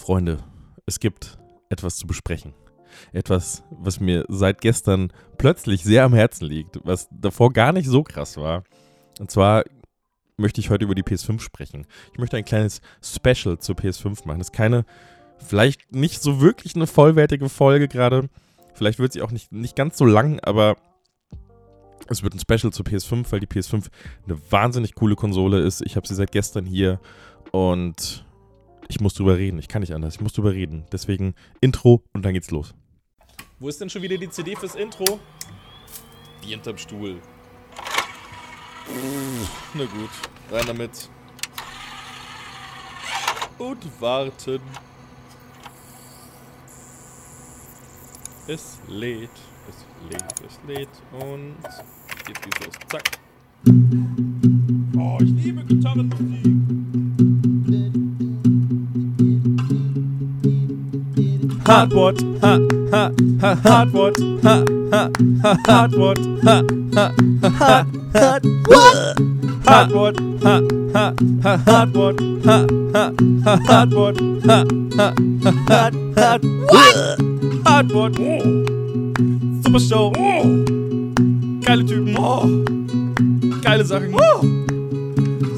Freunde, es gibt etwas zu besprechen. Etwas, was mir seit gestern plötzlich sehr am Herzen liegt, was davor gar nicht so krass war. Und zwar möchte ich heute über die PS5 sprechen. Ich möchte ein kleines Special zur PS5 machen. Das ist keine, vielleicht nicht so wirklich eine vollwertige Folge gerade. Vielleicht wird sie auch nicht, nicht ganz so lang, aber es wird ein Special zur PS5, weil die PS5 eine wahnsinnig coole Konsole ist. Ich habe sie seit gestern hier und ich muss drüber reden. Ich kann nicht anders. Ich muss drüber reden. Deswegen Intro und dann geht's los. Wo ist denn schon wieder die CD fürs Intro? Die hinterm Stuhl. Na gut, rein damit. Und warten. Es lädt, es lädt, es lädt und jetzt geht's los. Zack. Oh, ich liebe Gitarrenmusik. Hardwort, ha, ha, ha, Hardwort, ha, ha, ha, Hardwort, ha, ha, ha, Hardwort, Hardwort, ha, ha, ha, Hardwort, ha, ha, ha, Hardwort, ha, ha, ha, Hard, Hard, Hardwort, oh. Super Show, oh. Geile Typen, oh. Geile Sachen, oh.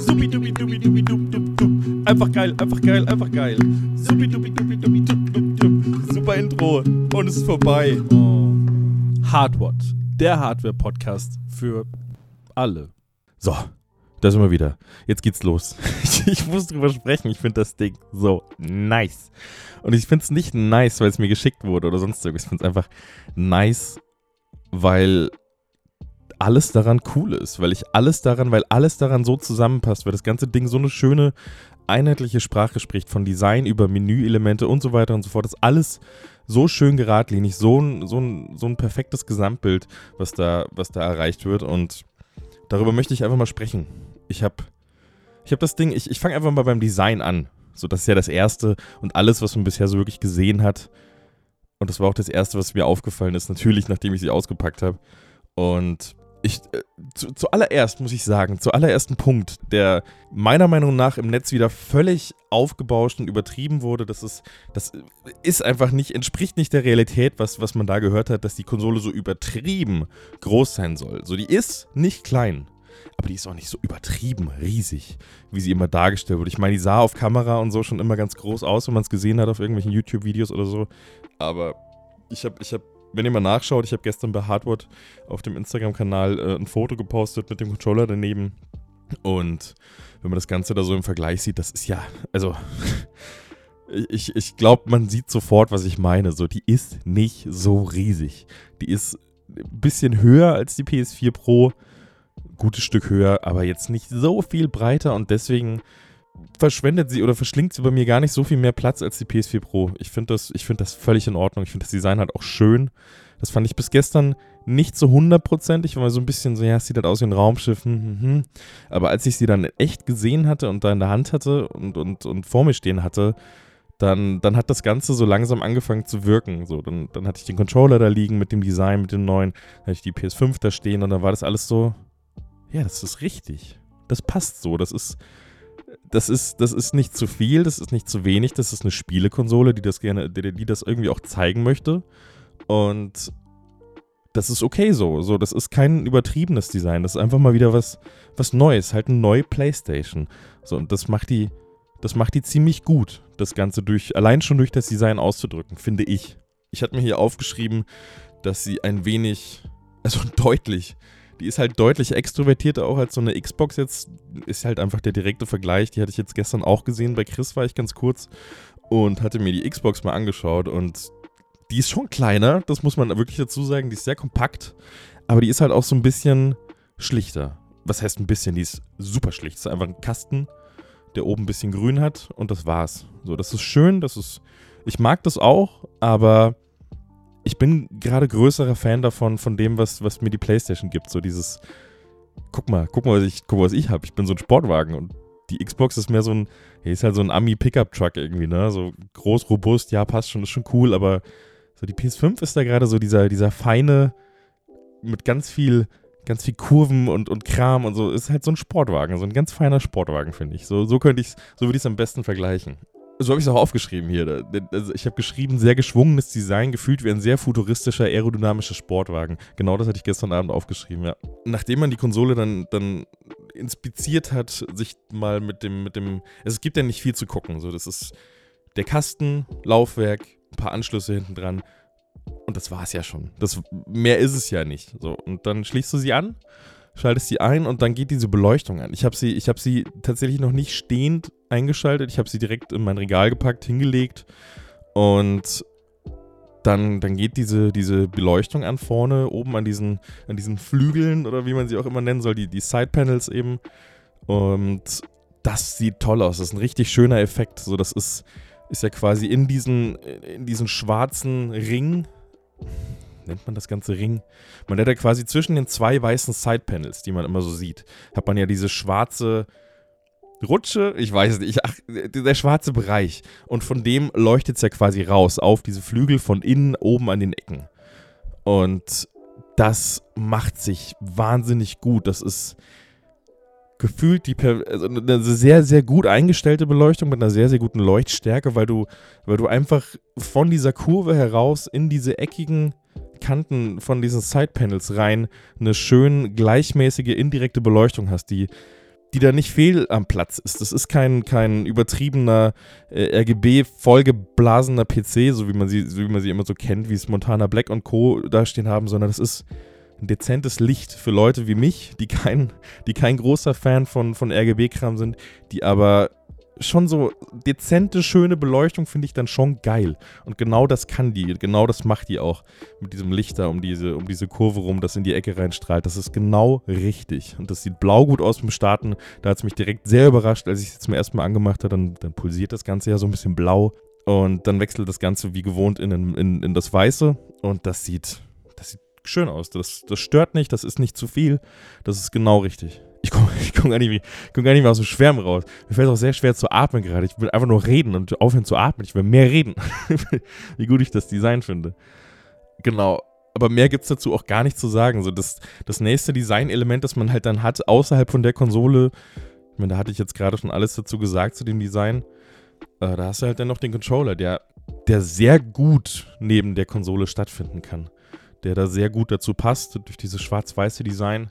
Supi dubi dubi dubi dub dub dub. Einfach geil, einfach geil, einfach geil. Supi dubi dub dub dub. Super Intro und es ist vorbei. Oh. Der Hardware-Podcast für alle. So, da sind wir wieder. Jetzt geht's los. Ich, ich muss drüber sprechen. Ich finde das Ding so nice. Und ich finde es nicht nice, weil es mir geschickt wurde oder sonst irgendwas. Ich finde es einfach nice, weil alles daran cool ist, weil ich alles daran, weil alles daran so zusammenpasst, weil das ganze Ding so eine schöne, einheitliche Sprache spricht, von Design über Menüelemente und so weiter und so fort. Das ist alles so schön geradlinig, so ein, so ein, so ein perfektes Gesamtbild, was da, was da erreicht wird. Und darüber möchte ich einfach mal sprechen. Ich habe ich hab das Ding, ich, ich fange einfach mal beim Design an. So, das ist ja das Erste und alles, was man bisher so wirklich gesehen hat. Und das war auch das Erste, was mir aufgefallen ist, natürlich, nachdem ich sie ausgepackt habe. Und ich, äh, zu, zuallererst muss ich sagen, zuallerersten Punkt, der meiner Meinung nach im Netz wieder völlig aufgebauscht und übertrieben wurde, das ist, das ist einfach nicht, entspricht nicht der Realität, was, was man da gehört hat, dass die Konsole so übertrieben groß sein soll. So, die ist nicht klein, aber die ist auch nicht so übertrieben riesig, wie sie immer dargestellt wurde. Ich meine, die sah auf Kamera und so schon immer ganz groß aus, wenn man es gesehen hat auf irgendwelchen YouTube-Videos oder so. Aber ich habe ich hab wenn ihr mal nachschaut, ich habe gestern bei Hardwood auf dem Instagram-Kanal äh, ein Foto gepostet mit dem Controller daneben. Und wenn man das Ganze da so im Vergleich sieht, das ist ja, also ich, ich glaube, man sieht sofort, was ich meine. So, die ist nicht so riesig. Die ist ein bisschen höher als die PS4 Pro. Gutes Stück höher, aber jetzt nicht so viel breiter und deswegen verschwendet sie oder verschlingt sie bei mir gar nicht so viel mehr Platz als die PS4 Pro. Ich finde das, find das völlig in Ordnung. Ich finde das Design halt auch schön. Das fand ich bis gestern nicht so hundertprozentig, weil so ein bisschen so, ja, es sieht halt aus wie ein Raumschiff. Hm, hm, hm. Aber als ich sie dann echt gesehen hatte und da in der Hand hatte und, und, und vor mir stehen hatte, dann, dann hat das Ganze so langsam angefangen zu wirken. So, dann, dann hatte ich den Controller da liegen mit dem Design, mit dem neuen, dann hatte ich die PS5 da stehen und dann war das alles so, ja, das ist richtig. Das passt so. Das ist, das ist, das ist nicht zu viel, das ist nicht zu wenig, das ist eine Spielekonsole, die das gerne, die, die das irgendwie auch zeigen möchte. Und das ist okay so. So, das ist kein übertriebenes Design. Das ist einfach mal wieder was, was Neues, halt eine neue Playstation. So, und das macht die, das macht die ziemlich gut, das Ganze durch, allein schon durch das Design auszudrücken, finde ich. Ich hatte mir hier aufgeschrieben, dass sie ein wenig, also deutlich die ist halt deutlich extrovertierter auch als so eine Xbox jetzt. Ist halt einfach der direkte Vergleich. Die hatte ich jetzt gestern auch gesehen. Bei Chris war ich ganz kurz und hatte mir die Xbox mal angeschaut und die ist schon kleiner, das muss man wirklich dazu sagen. Die ist sehr kompakt, aber die ist halt auch so ein bisschen schlichter. Was heißt ein bisschen? Die ist super schlicht. Es ist einfach ein Kasten, der oben ein bisschen grün hat und das war's. So, das ist schön, das ist. Ich mag das auch, aber ich bin gerade größerer Fan davon, von dem, was, was mir die Playstation gibt. So dieses, guck mal, guck mal, was ich, guck mal, was ich habe. Ich bin so ein Sportwagen und die Xbox ist mehr so ein, hey, ist halt so ein Ami-Pickup-Truck irgendwie, ne? So groß, robust, ja, passt schon, ist schon cool, aber so die PS5 ist da gerade so dieser, dieser feine, mit ganz viel, ganz viel Kurven und, und Kram und so, ist halt so ein Sportwagen, so ein ganz feiner Sportwagen, finde ich. So, so könnte ich so würde ich es am besten vergleichen. So habe ich es auch aufgeschrieben hier. Also ich habe geschrieben, sehr geschwungenes Design, gefühlt wie ein sehr futuristischer, aerodynamischer Sportwagen. Genau das hatte ich gestern Abend aufgeschrieben, ja. Nachdem man die Konsole dann, dann inspiziert hat, sich mal mit dem, mit dem. Es gibt ja nicht viel zu gucken. So, das ist der Kasten, Laufwerk, ein paar Anschlüsse hinten dran. Und das war es ja schon. Das, mehr ist es ja nicht. So, und dann schließt du sie an, schaltest sie ein und dann geht diese Beleuchtung an. Ich habe sie, hab sie tatsächlich noch nicht stehend eingeschaltet. Ich habe sie direkt in mein Regal gepackt, hingelegt und dann, dann geht diese, diese Beleuchtung an vorne, oben an diesen, an diesen Flügeln oder wie man sie auch immer nennen soll, die, die Side-Panels eben. Und das sieht toll aus. Das ist ein richtig schöner Effekt. So, das ist, ist ja quasi in diesen, in diesen schwarzen Ring. Nennt man das ganze Ring? Man hat ja quasi zwischen den zwei weißen Side-Panels, die man immer so sieht, hat man ja diese schwarze Rutsche, ich weiß nicht, ach, der schwarze Bereich. Und von dem leuchtet es ja quasi raus auf diese Flügel von innen oben an den Ecken. Und das macht sich wahnsinnig gut. Das ist gefühlt die also eine sehr, sehr gut eingestellte Beleuchtung mit einer sehr, sehr guten Leuchtstärke, weil du, weil du einfach von dieser Kurve heraus in diese eckigen Kanten von diesen Sidepanels rein eine schön gleichmäßige indirekte Beleuchtung hast, die die da nicht fehl am Platz ist. Das ist kein, kein übertriebener äh, RGB vollgeblasener PC, so wie man sie, so wie man sie immer so kennt, wie es Montana Black und Co. da stehen haben, sondern das ist ein dezentes Licht für Leute wie mich, die kein, die kein großer Fan von, von RGB-Kram sind, die aber schon so dezente, schöne Beleuchtung finde ich dann schon geil. Und genau das kann die, genau das macht die auch mit diesem Lichter um diese, um diese Kurve rum, das in die Ecke reinstrahlt. Das ist genau richtig. Und das sieht blau gut aus beim Starten. Da hat es mich direkt sehr überrascht, als ich es zum ersten Mal angemacht habe. Dann, dann pulsiert das Ganze ja so ein bisschen blau. Und dann wechselt das Ganze wie gewohnt in, in, in das Weiße. Und das sieht, das sieht schön aus. Das, das stört nicht, das ist nicht zu viel. Das ist genau richtig. Ich komme komm gar, nicht, komm gar nicht mehr aus dem Schwärmen raus. Mir fällt es auch sehr schwer zu atmen gerade. Ich will einfach nur reden und aufhören zu atmen. Ich will mehr reden. Wie gut ich das Design finde. Genau. Aber mehr gibt es dazu auch gar nicht zu sagen. So das, das nächste Designelement, das man halt dann hat, außerhalb von der Konsole, ich meine, da hatte ich jetzt gerade schon alles dazu gesagt zu dem Design. Äh, da hast du halt dann noch den Controller, der, der sehr gut neben der Konsole stattfinden kann. Der da sehr gut dazu passt, durch dieses schwarz-weiße Design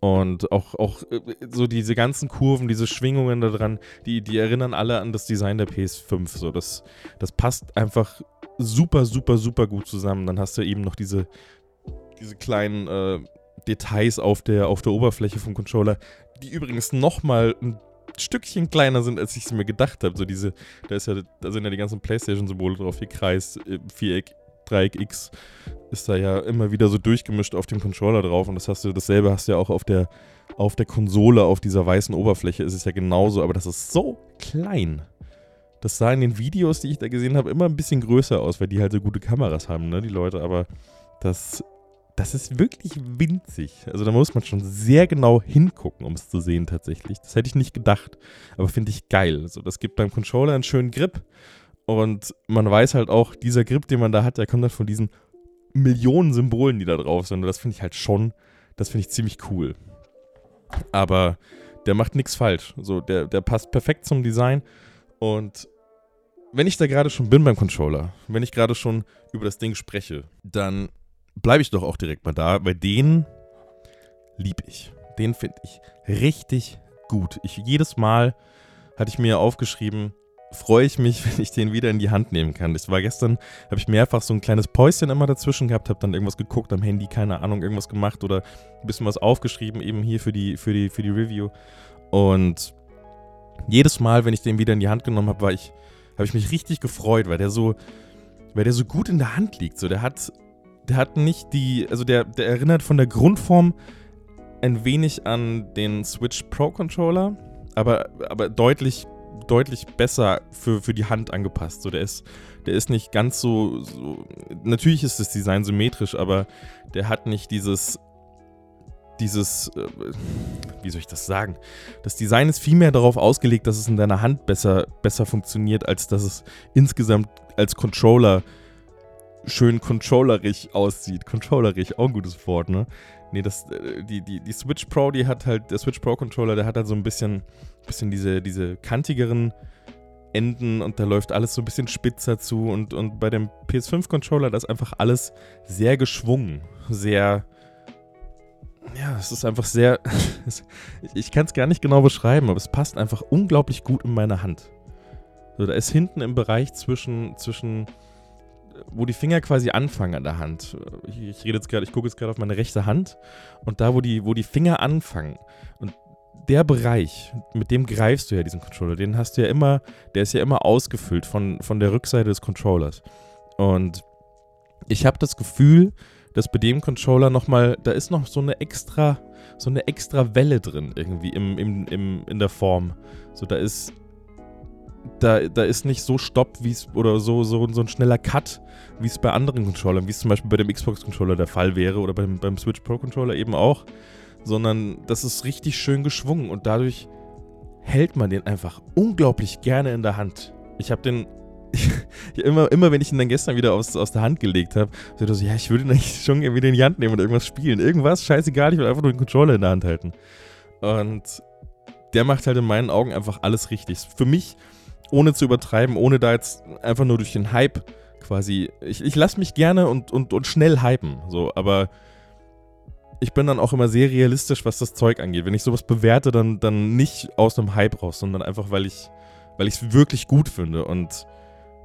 und auch, auch äh, so diese ganzen Kurven, diese Schwingungen da dran, die, die erinnern alle an das Design der PS5. So, das, das passt einfach super, super, super gut zusammen. Dann hast du eben noch diese, diese kleinen äh, Details auf der, auf der Oberfläche vom Controller, die übrigens nochmal ein Stückchen kleiner sind, als ich es mir gedacht habe. So diese, da ist ja, da sind ja die ganzen PlayStation-Symbole drauf, hier Kreis, äh, Viereck, X ist da ja immer wieder so durchgemischt auf dem Controller drauf und das hast du, dasselbe hast du ja auch auf der, auf der Konsole, auf dieser weißen Oberfläche ist es ja genauso, aber das ist so klein. Das sah in den Videos, die ich da gesehen habe, immer ein bisschen größer aus, weil die halt so gute Kameras haben, ne, die Leute, aber das, das ist wirklich winzig. Also da muss man schon sehr genau hingucken, um es zu sehen tatsächlich. Das hätte ich nicht gedacht, aber finde ich geil. Also das gibt beim Controller einen schönen Grip und man weiß halt auch, dieser Grip, den man da hat, der kommt halt von diesen Millionen Symbolen, die da drauf sind. Und das finde ich halt schon, das finde ich ziemlich cool. Aber der macht nichts falsch. So, der, der passt perfekt zum Design. Und wenn ich da gerade schon bin beim Controller, wenn ich gerade schon über das Ding spreche, dann bleibe ich doch auch direkt mal da, weil den liebe ich. Den finde ich richtig gut. Ich jedes Mal hatte ich mir aufgeschrieben, freue ich mich, wenn ich den wieder in die Hand nehmen kann. Das war gestern, habe ich mehrfach so ein kleines Päuschen immer dazwischen gehabt, habe dann irgendwas geguckt am Handy, keine Ahnung, irgendwas gemacht oder ein bisschen was aufgeschrieben, eben hier für die, für die, für die Review. Und jedes Mal, wenn ich den wieder in die Hand genommen habe, ich, habe ich mich richtig gefreut, weil der so, weil der so gut in der Hand liegt. So, der hat, der hat nicht die, also der, der erinnert von der Grundform ein wenig an den Switch Pro Controller, aber, aber deutlich deutlich besser für, für die Hand angepasst. So, der ist, der ist nicht ganz so, so. Natürlich ist das Design symmetrisch, aber der hat nicht dieses. Dieses, äh, wie soll ich das sagen? Das Design ist viel mehr darauf ausgelegt, dass es in deiner Hand besser, besser funktioniert, als dass es insgesamt als Controller schön controllerig aussieht. Controllerig, auch ein gutes Wort, ne? Nee, das, äh, die, die, die Switch Pro, die hat halt, der Switch Pro Controller, der hat halt so ein bisschen, bisschen diese, diese kantigeren Enden und da läuft alles so ein bisschen spitzer zu und, und bei dem PS5-Controller, da ist einfach alles sehr geschwungen, sehr, ja, es ist einfach sehr, ich kann es gar nicht genau beschreiben, aber es passt einfach unglaublich gut in meine Hand. So, da ist hinten im Bereich zwischen, zwischen wo die Finger quasi anfangen an der Hand. Ich, ich rede jetzt gerade, ich gucke jetzt gerade auf meine rechte Hand und da, wo die, wo die Finger anfangen und der Bereich, mit dem greifst du ja diesen Controller, den hast du ja immer, der ist ja immer ausgefüllt von, von der Rückseite des Controllers. Und ich habe das Gefühl, dass bei dem Controller nochmal, da ist noch so eine extra, so eine extra Welle drin irgendwie im, im, im, in der Form. So, da ist, da, da ist nicht so Stopp, wie es, oder so, so, so ein schneller Cut, wie es bei anderen Controllern, wie es zum Beispiel bei dem Xbox-Controller der Fall wäre oder beim, beim Switch Pro-Controller eben auch, sondern das ist richtig schön geschwungen und dadurch hält man den einfach unglaublich gerne in der Hand. Ich habe den immer, immer wenn ich ihn dann gestern wieder aus, aus der Hand gelegt habe, so, ja, ich würde ihn eigentlich schon wieder in die Hand nehmen und irgendwas spielen. Irgendwas, scheißegal, ich will einfach nur den Controller in der Hand halten. Und der macht halt in meinen Augen einfach alles richtig. Für mich, ohne zu übertreiben, ohne da jetzt einfach nur durch den Hype quasi. Ich, ich lasse mich gerne und, und, und schnell hypen, so, aber ich bin dann auch immer sehr realistisch, was das Zeug angeht. Wenn ich sowas bewerte, dann, dann nicht aus einem Hype raus, sondern einfach, weil ich weil ich es wirklich gut finde. Und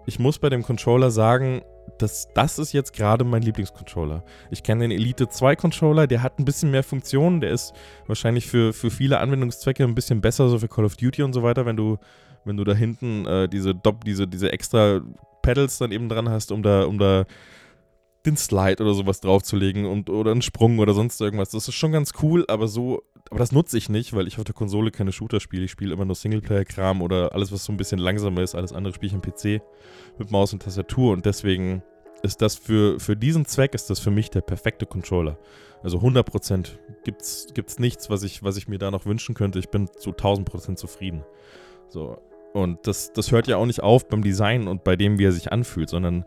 ich muss bei dem Controller sagen, dass das ist jetzt gerade mein Lieblingscontroller. Ich kenne den Elite 2 Controller, der hat ein bisschen mehr Funktionen, der ist wahrscheinlich für, für viele Anwendungszwecke ein bisschen besser, so für Call of Duty und so weiter, wenn du, wenn du da hinten äh, diese, diese, diese extra Pedals dann eben dran hast, um da, um da den Slide oder sowas draufzulegen und, oder einen Sprung oder sonst irgendwas. Das ist schon ganz cool, aber so, aber das nutze ich nicht, weil ich auf der Konsole keine Shooter spiele. Ich spiele immer nur Singleplayer-Kram oder alles, was so ein bisschen langsamer ist. Alles andere spiele ich am PC mit Maus und Tastatur und deswegen ist das für, für diesen Zweck ist das für mich der perfekte Controller. Also 100% gibt es nichts, was ich, was ich mir da noch wünschen könnte. Ich bin zu 1000% zufrieden. So. Und das, das hört ja auch nicht auf beim Design und bei dem, wie er sich anfühlt, sondern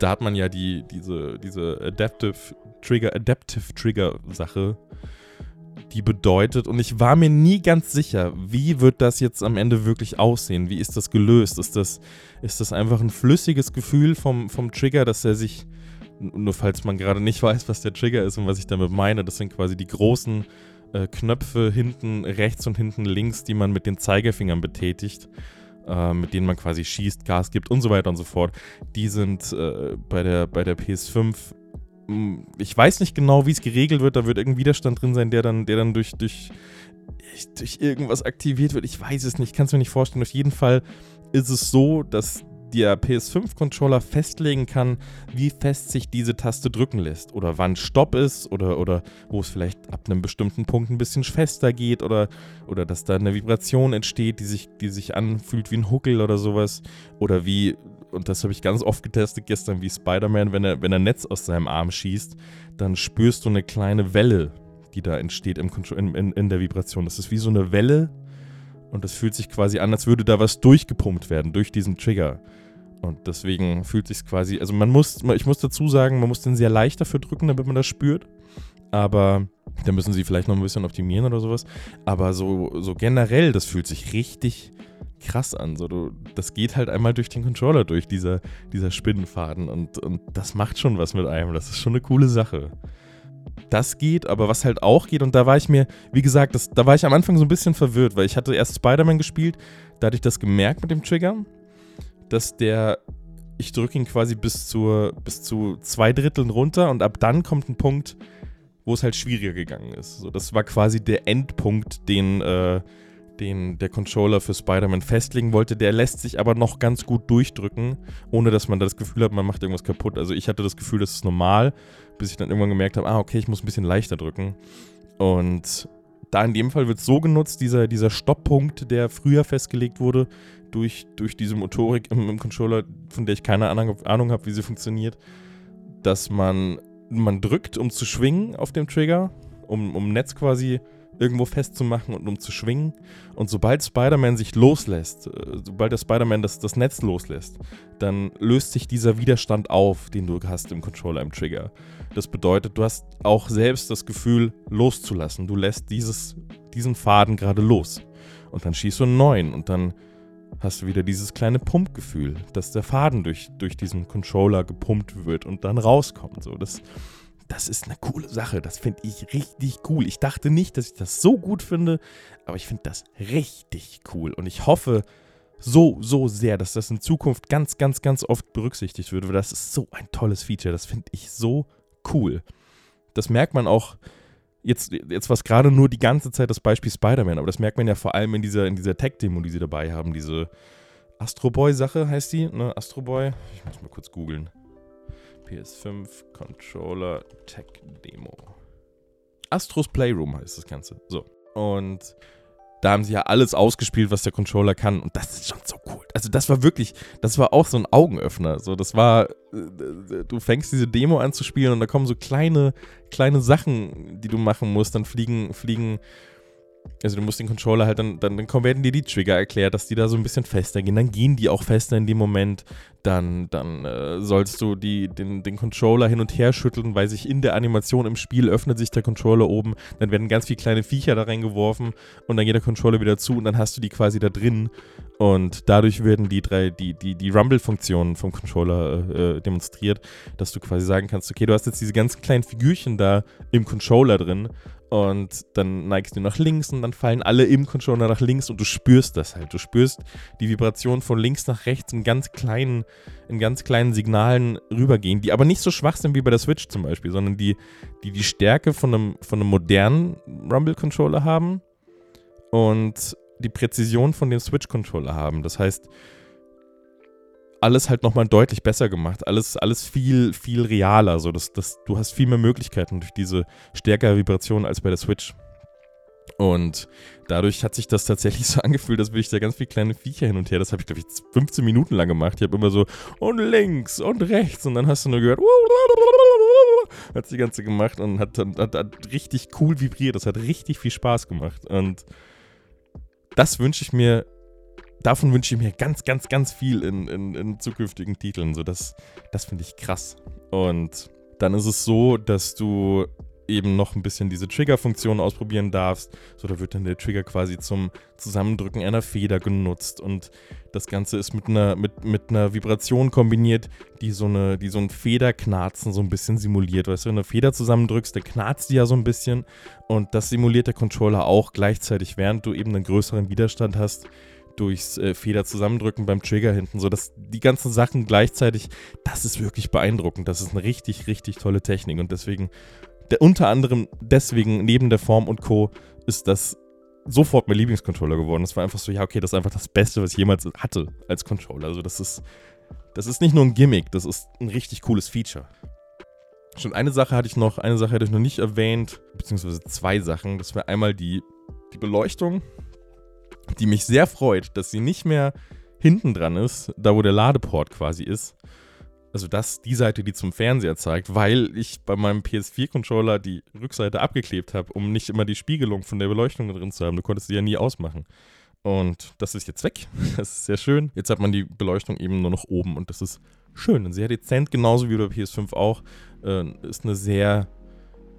da hat man ja die, diese, diese Adaptive Trigger, Adaptive Trigger Sache, die bedeutet, und ich war mir nie ganz sicher, wie wird das jetzt am Ende wirklich aussehen? Wie ist das gelöst? Ist das, ist das einfach ein flüssiges Gefühl vom, vom Trigger, dass er sich, nur falls man gerade nicht weiß, was der Trigger ist und was ich damit meine, das sind quasi die großen äh, Knöpfe hinten rechts und hinten links, die man mit den Zeigefingern betätigt äh, mit denen man quasi schießt, Gas gibt und so weiter und so fort, die sind äh, bei, der, bei der PS5 hm, ich weiß nicht genau, wie es geregelt wird. Da wird irgendein Widerstand drin sein, der dann, der dann durch, durch, durch irgendwas aktiviert wird. Ich weiß es nicht, kann es mir nicht vorstellen. Auf jeden Fall ist es so, dass der PS5-Controller festlegen kann, wie fest sich diese Taste drücken lässt oder wann Stopp ist oder, oder wo es vielleicht ab einem bestimmten Punkt ein bisschen fester geht oder, oder dass da eine Vibration entsteht, die sich, die sich anfühlt wie ein Huckel oder sowas oder wie, und das habe ich ganz oft getestet gestern, wie Spider-Man, wenn er, wenn er Netz aus seinem Arm schießt, dann spürst du eine kleine Welle, die da entsteht im, in, in, in der Vibration. Das ist wie so eine Welle, und es fühlt sich quasi an, als würde da was durchgepumpt werden durch diesen Trigger. Und deswegen fühlt sich quasi, also man muss, ich muss dazu sagen, man muss den sehr leicht dafür drücken, damit man das spürt. Aber da müssen sie vielleicht noch ein bisschen optimieren oder sowas. Aber so, so generell, das fühlt sich richtig krass an. So, du, das geht halt einmal durch den Controller durch, dieser, dieser Spinnenfaden. Und, und das macht schon was mit einem. Das ist schon eine coole Sache. Das geht, aber was halt auch geht, und da war ich mir, wie gesagt, das, da war ich am Anfang so ein bisschen verwirrt, weil ich hatte erst Spider-Man gespielt, da hatte ich das gemerkt mit dem Trigger dass der, ich drücke ihn quasi bis, zur, bis zu zwei Dritteln runter und ab dann kommt ein Punkt, wo es halt schwieriger gegangen ist. So, das war quasi der Endpunkt, den, äh, den der Controller für Spider-Man festlegen wollte. Der lässt sich aber noch ganz gut durchdrücken, ohne dass man das Gefühl hat, man macht irgendwas kaputt. Also ich hatte das Gefühl, das ist normal, bis ich dann irgendwann gemerkt habe, ah, okay, ich muss ein bisschen leichter drücken. Und da in dem Fall wird es so genutzt, dieser, dieser Stopppunkt, der früher festgelegt wurde, durch, durch diese Motorik im, im Controller, von der ich keine Ahnung, habe, wie sie funktioniert, dass man, man drückt, um zu schwingen auf dem Trigger, um, um Netz quasi irgendwo festzumachen und um zu schwingen. Und sobald Spider-Man sich loslässt, äh, sobald der Spider-Man das, das Netz loslässt, dann löst sich dieser Widerstand auf, den du hast im Controller, im Trigger. Das bedeutet, du hast auch selbst das Gefühl, loszulassen. Du lässt dieses, diesen Faden gerade los. Und dann schießt du einen neuen und dann hast du wieder dieses kleine Pumpgefühl, dass der Faden durch, durch diesen Controller gepumpt wird und dann rauskommt. So, das, das ist eine coole Sache. Das finde ich richtig cool. Ich dachte nicht, dass ich das so gut finde, aber ich finde das richtig cool. Und ich hoffe so, so sehr, dass das in Zukunft ganz, ganz, ganz oft berücksichtigt wird. Weil das ist so ein tolles Feature. Das finde ich so cool. Das merkt man auch. Jetzt, jetzt war es gerade nur die ganze Zeit das Beispiel Spider-Man, aber das merkt man ja vor allem in dieser, in dieser Tech-Demo, die sie dabei haben. Diese Astro Boy-Sache heißt die, ne? Astro Boy. Ich muss mal kurz googeln. PS5 Controller Tech Demo. Astros Playroom heißt das Ganze. So. Und da haben sie ja alles ausgespielt, was der Controller kann. Und das ist schon so cool. Also, das war wirklich, das war auch so ein Augenöffner. So, das war, äh, du fängst diese Demo an zu spielen und da kommen so kleine, kleine Sachen, die du machen musst. Dann fliegen, fliegen also du musst den Controller halt dann, dann, dann werden dir die Trigger erklärt, dass die da so ein bisschen fester gehen. Dann gehen die auch fester in dem Moment. Dann, dann äh, sollst du die, den, den Controller hin und her schütteln, weil sich in der Animation im Spiel öffnet sich der Controller oben. Dann werden ganz viele kleine Viecher da reingeworfen und dann geht der Controller wieder zu und dann hast du die quasi da drin. Und dadurch werden die drei, die, die, die Rumble-Funktionen vom Controller äh, äh demonstriert, dass du quasi sagen kannst, okay, du hast jetzt diese ganzen kleinen Figürchen da im Controller drin und dann neigst du nach links und dann fallen alle im Controller nach links und du spürst das halt. Du spürst die Vibration von links nach rechts in ganz kleinen, in ganz kleinen Signalen rübergehen, die aber nicht so schwach sind wie bei der Switch zum Beispiel, sondern die die, die Stärke von einem, von einem modernen Rumble-Controller haben und die Präzision von dem Switch-Controller haben. Das heißt, alles halt nochmal deutlich besser gemacht. Alles, alles viel, viel realer. So, das, das, du hast viel mehr Möglichkeiten durch diese stärkere Vibration als bei der Switch. Und dadurch hat sich das tatsächlich so angefühlt, dass ich da ganz viele kleine Viecher hin und her. Das habe ich, glaube ich, 15 Minuten lang gemacht. Ich habe immer so und links und rechts und dann hast du nur gehört, hat die ganze gemacht und hat, hat, hat richtig cool vibriert. Das hat richtig viel Spaß gemacht. Und das wünsche ich mir davon wünsche ich mir ganz, ganz, ganz viel in, in, in zukünftigen Titeln. So, das das finde ich krass. Und dann ist es so, dass du eben noch ein bisschen diese Trigger-Funktion ausprobieren darfst. So, da wird dann der Trigger quasi zum Zusammendrücken einer Feder genutzt und das Ganze ist mit einer, mit, mit einer Vibration kombiniert, die so, eine, die so ein Federknarzen so ein bisschen simuliert. Weißt du, wenn du eine Feder zusammendrückst, dann knarzt die ja so ein bisschen und das simuliert der Controller auch gleichzeitig, während du eben einen größeren Widerstand hast durchs äh, Feder zusammendrücken beim Trigger hinten, so dass die ganzen Sachen gleichzeitig, das ist wirklich beeindruckend. Das ist eine richtig, richtig tolle Technik und deswegen, der, unter anderem deswegen neben der Form und Co. ist das sofort mein Lieblingscontroller geworden. Das war einfach so, ja, okay, das ist einfach das Beste, was ich jemals hatte als Controller. Also das ist, das ist nicht nur ein Gimmick, das ist ein richtig cooles Feature. Schon eine Sache hatte ich noch, eine Sache hatte ich noch nicht erwähnt, beziehungsweise zwei Sachen. Das wäre einmal die, die Beleuchtung die mich sehr freut, dass sie nicht mehr hinten dran ist, da wo der Ladeport quasi ist. Also das die Seite, die zum Fernseher zeigt, weil ich bei meinem PS4-Controller die Rückseite abgeklebt habe, um nicht immer die Spiegelung von der Beleuchtung drin zu haben. Du konntest sie ja nie ausmachen. Und das ist jetzt weg. Das ist sehr schön. Jetzt hat man die Beleuchtung eben nur noch oben und das ist schön und sehr dezent, genauso wie bei PS5 auch. Äh, ist eine sehr,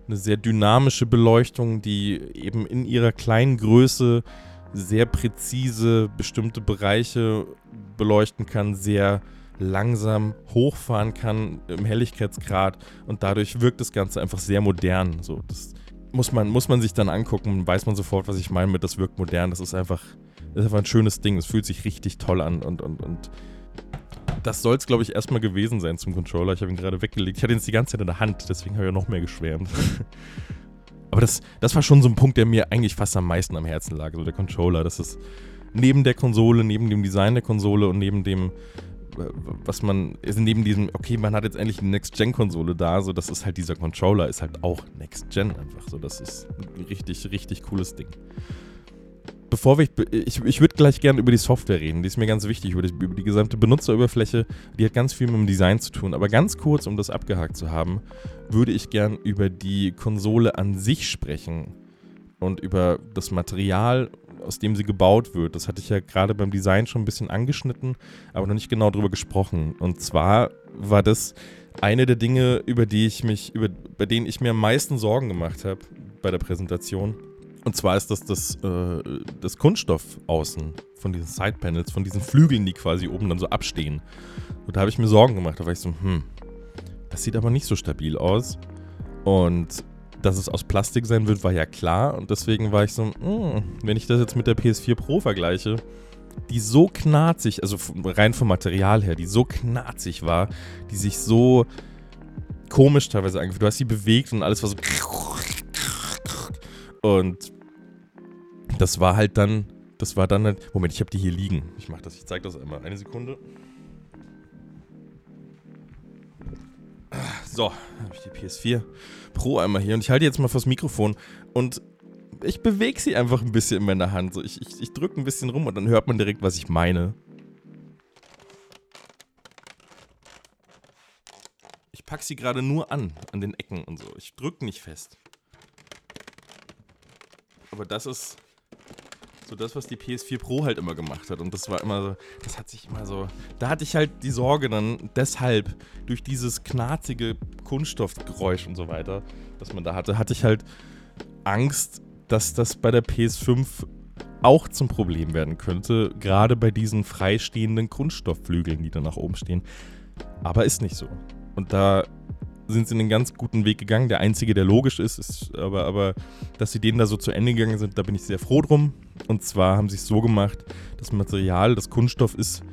eine sehr dynamische Beleuchtung, die eben in ihrer kleinen Größe sehr präzise bestimmte Bereiche beleuchten kann, sehr langsam hochfahren kann im Helligkeitsgrad und dadurch wirkt das Ganze einfach sehr modern. So, das muss man, muss man sich dann angucken, weiß man sofort, was ich meine mit, das wirkt modern. Das ist einfach, das ist einfach ein schönes Ding. Es fühlt sich richtig toll an und, und, und das soll es, glaube ich, erstmal gewesen sein zum Controller. Ich habe ihn gerade weggelegt. Ich hatte ihn jetzt die ganze Zeit in der Hand, deswegen habe ich ja noch mehr geschwärmt. Aber das, das war schon so ein Punkt, der mir eigentlich fast am meisten am Herzen lag, so der Controller. Das ist neben der Konsole, neben dem Design der Konsole und neben dem, äh, was man, also neben diesem, okay, man hat jetzt endlich eine Next-Gen-Konsole da, so das ist halt dieser Controller, ist halt auch Next-Gen einfach. So, das ist ein richtig, richtig cooles Ding bevor wir, ich, ich würde gleich gerne über die Software reden, die ist mir ganz wichtig, über die, über die gesamte Benutzeroberfläche, die hat ganz viel mit dem Design zu tun. Aber ganz kurz, um das abgehakt zu haben, würde ich gern über die Konsole an sich sprechen und über das Material, aus dem sie gebaut wird. Das hatte ich ja gerade beim Design schon ein bisschen angeschnitten, aber noch nicht genau darüber gesprochen. Und zwar war das eine der Dinge, über die ich mich, über, bei denen ich mir am meisten Sorgen gemacht habe bei der Präsentation Und zwar ist das das, äh, das Kunststoff außen von diesen Sidepanels, von diesen Flügeln, die quasi oben dann so abstehen. Und da habe ich mir Sorgen gemacht. Da war ich so, hm, das sieht aber nicht so stabil aus. Und dass es aus Plastik sein wird, war ja klar. Und deswegen war ich so, hm, wenn ich das jetzt mit der PS4 Pro vergleiche, die so knarzig, also rein vom Material her, die so knarzig war, die sich so komisch teilweise angefühlt. Du hast sie bewegt und alles war so. Und das war halt dann, das war dann halt. Moment, ich habe die hier liegen. Ich mach das, ich zeig das einmal. Eine Sekunde. So, habe ich die PS4 Pro einmal hier und ich halte jetzt mal vors Mikrofon und ich bewege sie einfach ein bisschen in meiner Hand. So, ich ich, ich drücke ein bisschen rum und dann hört man direkt, was ich meine. Ich packe sie gerade nur an, an den Ecken und so. Ich drücke nicht fest. Aber das ist so das, was die PS4 Pro halt immer gemacht hat. Und das war immer so, das hat sich immer so. Da hatte ich halt die Sorge dann deshalb, durch dieses knarzige Kunststoffgeräusch und so weiter, das man da hatte, hatte ich halt Angst, dass das bei der PS5 auch zum Problem werden könnte, gerade bei diesen freistehenden Kunststoffflügeln, die da nach oben stehen. Aber ist nicht so. Und da sind sie einen ganz guten Weg gegangen. Der einzige, der logisch ist, ist aber, aber, dass sie den da so zu Ende gegangen sind, da bin ich sehr froh drum. Und zwar haben sie es so gemacht, das Material, das Kunststoff ist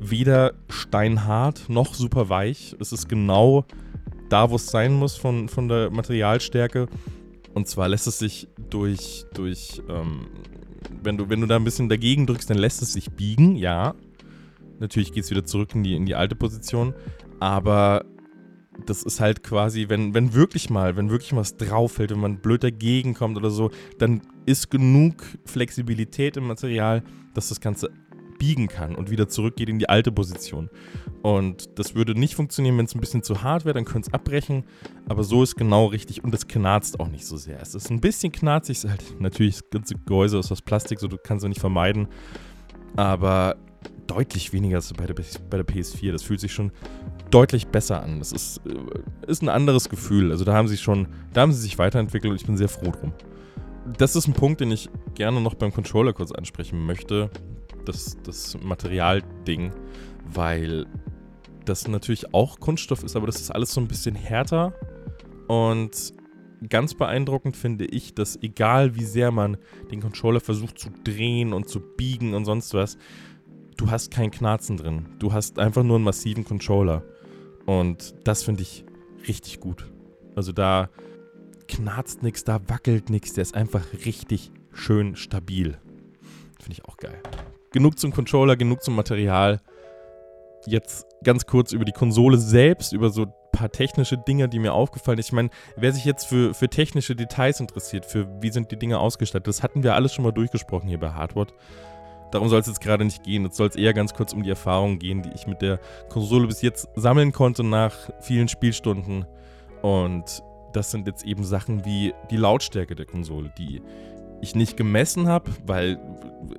weder steinhart noch super weich. Es ist genau da, wo es sein muss von, von der Materialstärke. Und zwar lässt es sich durch, durch ähm, wenn, du, wenn du da ein bisschen dagegen drückst, dann lässt es sich biegen, ja. Natürlich geht es wieder zurück in die, in die alte Position. Aber das ist halt quasi, wenn, wenn wirklich mal, wenn wirklich was drauf fällt, wenn man blöd dagegen kommt oder so, dann ist genug Flexibilität im Material, dass das Ganze biegen kann und wieder zurückgeht in die alte Position. Und das würde nicht funktionieren, wenn es ein bisschen zu hart wäre, dann könnte es abbrechen. Aber so ist genau richtig und es knarzt auch nicht so sehr. Es ist ein bisschen knarzig, ist halt natürlich das ganze Gehäuse ist aus Plastik, so du kannst es nicht vermeiden. Aber deutlich weniger als bei der, bei der PS4. Das fühlt sich schon deutlich besser an. Das ist, äh, ist ein anderes Gefühl. Also da haben sie schon, da haben sie sich weiterentwickelt und ich bin sehr froh drum. Das ist ein Punkt, den ich gerne noch beim Controller kurz ansprechen möchte das, das Materialding, weil das natürlich auch Kunststoff ist, aber das ist alles so ein bisschen härter. Und ganz beeindruckend finde ich, dass egal wie sehr man den Controller versucht zu drehen und zu biegen und sonst was, du hast kein Knarzen drin. Du hast einfach nur einen massiven Controller. Und das finde ich richtig gut. Also da knarzt nichts, da wackelt nichts. Der ist einfach richtig schön stabil. Finde ich auch geil genug zum Controller, genug zum Material. Jetzt ganz kurz über die Konsole selbst, über so ein paar technische Dinge, die mir aufgefallen sind. Ich meine, wer sich jetzt für, für technische Details interessiert, für wie sind die Dinge ausgestattet, das hatten wir alles schon mal durchgesprochen hier bei Hardware. Darum soll es jetzt gerade nicht gehen. Jetzt soll es eher ganz kurz um die Erfahrungen gehen, die ich mit der Konsole bis jetzt sammeln konnte nach vielen Spielstunden. Und das sind jetzt eben Sachen wie die Lautstärke der Konsole, die ich nicht gemessen habe, weil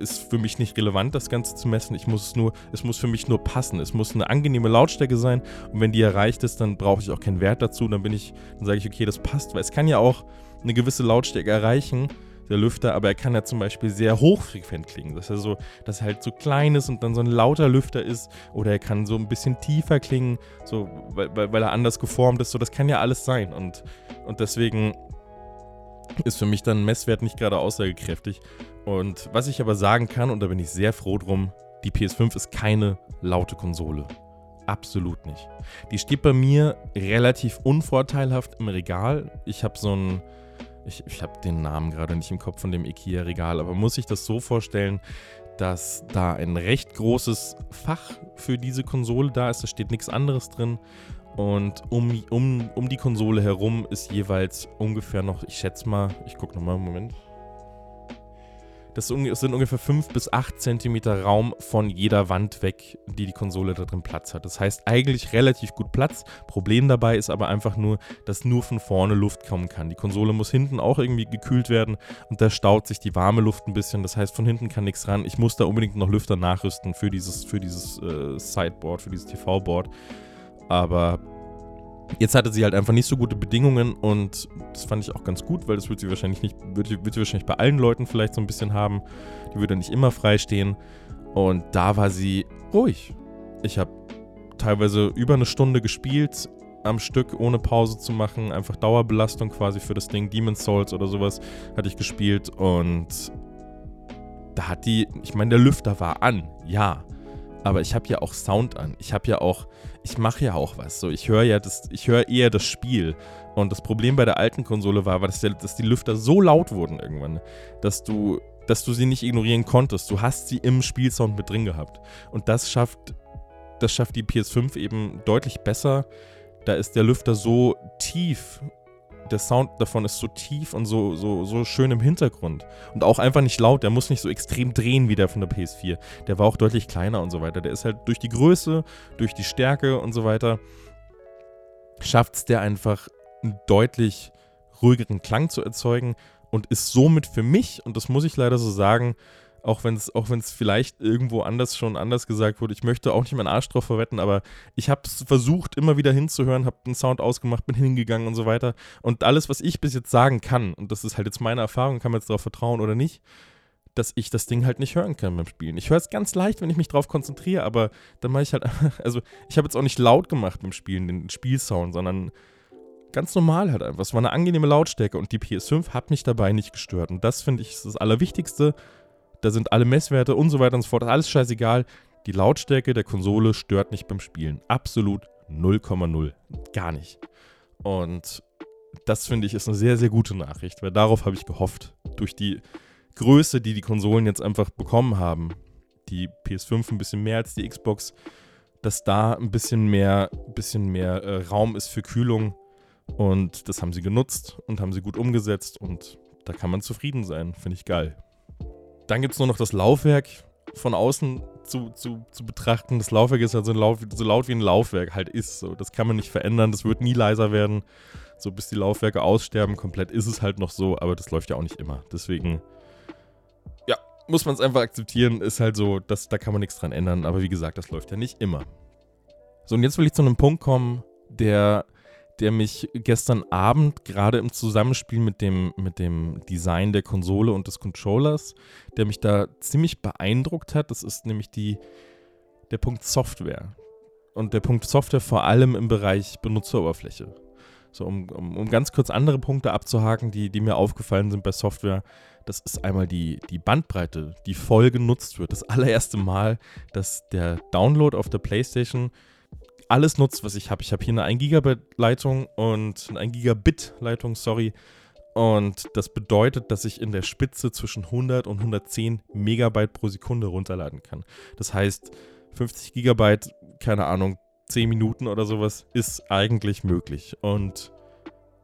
ist für mich nicht relevant, das Ganze zu messen. Ich muss es nur, es muss für mich nur passen. Es muss eine angenehme Lautstärke sein und wenn die erreicht ist, dann brauche ich auch keinen Wert dazu. Dann bin ich, dann sage ich, okay, das passt, weil es kann ja auch eine gewisse Lautstärke erreichen, der Lüfter, aber er kann ja zum Beispiel sehr hochfrequent klingen. Dass er so, dass er halt so klein ist und dann so ein lauter Lüfter ist. Oder er kann so ein bisschen tiefer klingen, so, weil, weil er anders geformt ist. So, das kann ja alles sein. Und, und deswegen ist für mich dann Messwert nicht gerade aussagekräftig. Und was ich aber sagen kann, und da bin ich sehr froh drum, die PS5 ist keine laute Konsole. Absolut nicht. Die steht bei mir relativ unvorteilhaft im Regal. Ich habe so ein, ich, ich habe den Namen gerade nicht im Kopf von dem IKEA-Regal, aber muss ich das so vorstellen, dass da ein recht großes Fach für diese Konsole da ist. Da steht nichts anderes drin. Und um, um, um die Konsole herum ist jeweils ungefähr noch, ich schätze mal, ich gucke nochmal, Moment. Das sind ungefähr 5 bis 8 Zentimeter Raum von jeder Wand weg, die die Konsole da drin Platz hat. Das heißt eigentlich relativ gut Platz. Problem dabei ist aber einfach nur, dass nur von vorne Luft kommen kann. Die Konsole muss hinten auch irgendwie gekühlt werden und da staut sich die warme Luft ein bisschen. Das heißt, von hinten kann nichts ran. Ich muss da unbedingt noch Lüfter nachrüsten für dieses, für dieses äh, Sideboard, für dieses TV-Board. Aber Jetzt hatte sie halt einfach nicht so gute Bedingungen und das fand ich auch ganz gut, weil das wird sie wahrscheinlich nicht, wird, wird sie wahrscheinlich bei allen Leuten vielleicht so ein bisschen haben. Die würde nicht immer frei stehen. Und da war sie ruhig. Ich habe teilweise über eine Stunde gespielt am Stück, ohne Pause zu machen. Einfach Dauerbelastung quasi für das Ding. Demon's Souls oder sowas hatte ich gespielt und da hat die, ich meine, der Lüfter war an, ja aber ich habe ja auch Sound an. Ich habe ja auch, ich mache ja auch was. So, ich höre ja das, ich höre eher das Spiel. Und das Problem bei der alten Konsole war, war dass, der, dass die Lüfter so laut wurden irgendwann, dass du, dass du sie nicht ignorieren konntest. Du hast sie im Spielsound mit drin gehabt. Und das schafft, das schafft die PS5 eben deutlich besser. Da ist der Lüfter so tief der Sound davon ist so tief und so, so, so schön im Hintergrund. Und auch einfach nicht laut. Der muss nicht so extrem drehen wie der von der PS4. Der war auch deutlich kleiner und so weiter. Der ist halt durch die Größe, durch die Stärke und so weiter, schafft es der einfach einen deutlich ruhigeren Klang zu erzeugen und ist somit für mich, und das muss ich leider so sagen, auch wenn es auch vielleicht irgendwo anders schon anders gesagt wurde. Ich möchte auch nicht meinen Arsch drauf verwetten, aber ich habe es versucht, immer wieder hinzuhören, habe den Sound ausgemacht, bin hingegangen und so weiter. Und alles, was ich bis jetzt sagen kann, und das ist halt jetzt meine Erfahrung, kann man jetzt darauf vertrauen oder nicht, dass ich das Ding halt nicht hören kann beim Spielen. Ich höre es ganz leicht, wenn ich mich drauf konzentriere, aber dann mache ich halt, also ich habe jetzt auch nicht laut gemacht beim Spielen, den Spielsound, sondern ganz normal halt einfach. Es war eine angenehme Lautstärke und die PS5 hat mich dabei nicht gestört. Und das finde ich ist das Allerwichtigste da sind alle Messwerte und so weiter und so fort. Alles scheißegal. Die Lautstärke der Konsole stört nicht beim Spielen. Absolut 0,0. Gar nicht. Und das finde ich ist eine sehr, sehr gute Nachricht, weil darauf habe ich gehofft. Durch die Größe, die die Konsolen jetzt einfach bekommen haben, die PS5 ein bisschen mehr als die Xbox, dass da ein bisschen mehr, bisschen mehr äh, Raum ist für Kühlung. Und das haben sie genutzt und haben sie gut umgesetzt und da kann man zufrieden sein. Finde ich geil. Dann gibt es nur noch das Laufwerk von außen zu, zu, zu betrachten. Das Laufwerk ist halt so, Lauf, so laut wie ein Laufwerk halt ist. So. Das kann man nicht verändern, das wird nie leiser werden. So bis die Laufwerke aussterben, komplett ist es halt noch so, aber das läuft ja auch nicht immer. Deswegen, ja, muss man es einfach akzeptieren. Ist halt so, das, da kann man nichts dran ändern. Aber wie gesagt, das läuft ja nicht immer. So, und jetzt will ich zu einem Punkt kommen, der der mich gestern Abend gerade im Zusammenspiel mit dem, mit dem Design der Konsole und des Controllers, der mich da ziemlich beeindruckt hat. Das ist nämlich die, der Punkt Software. Und der Punkt Software vor allem im Bereich Benutzeroberfläche. So, um, um, um ganz kurz andere Punkte abzuhaken, die, die mir aufgefallen sind bei Software. Das ist einmal die, die Bandbreite, die voll genutzt wird. Das allererste Mal, dass der Download auf der PlayStation alles nutzt, was ich habe. Ich habe hier eine 1 Gigabit Leitung und eine 1 Gigabit Leitung, sorry. Und das bedeutet, dass ich in der Spitze zwischen 100 und 110 Megabyte pro Sekunde runterladen kann. Das heißt, 50 Gigabyte, keine Ahnung, 10 Minuten oder sowas ist eigentlich möglich. Und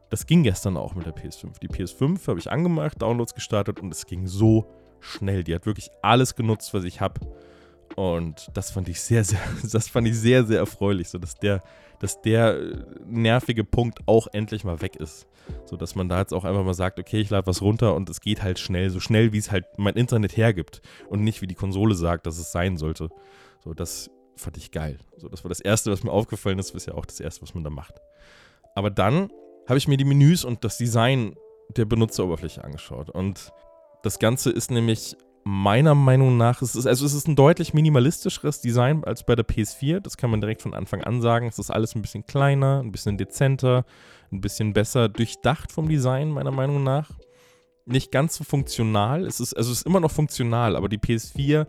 das ging gestern auch mit der PS5. Die PS5 habe ich angemacht, Downloads gestartet und es ging so schnell. Die hat wirklich alles genutzt, was ich habe. Und das fand ich sehr, sehr, das fand ich sehr, sehr erfreulich, so dass der, dass der äh, nervige Punkt auch endlich mal weg ist. So dass man da jetzt auch einfach mal sagt, okay, ich lade was runter und es geht halt schnell, so schnell, wie es halt mein Internet hergibt und nicht wie die Konsole sagt, dass es sein sollte. So, das fand ich geil. So, das war das Erste, was mir aufgefallen ist, ist ja auch das Erste, was man da macht. Aber dann habe ich mir die Menüs und das Design der Benutzeroberfläche angeschaut. Und das Ganze ist nämlich meiner Meinung nach, es ist, also es ist ein deutlich minimalistischeres Design als bei der PS4. Das kann man direkt von Anfang an sagen. Es ist alles ein bisschen kleiner, ein bisschen dezenter, ein bisschen besser durchdacht vom Design, meiner Meinung nach. Nicht ganz so funktional. Es ist, also es ist immer noch funktional, aber die PS4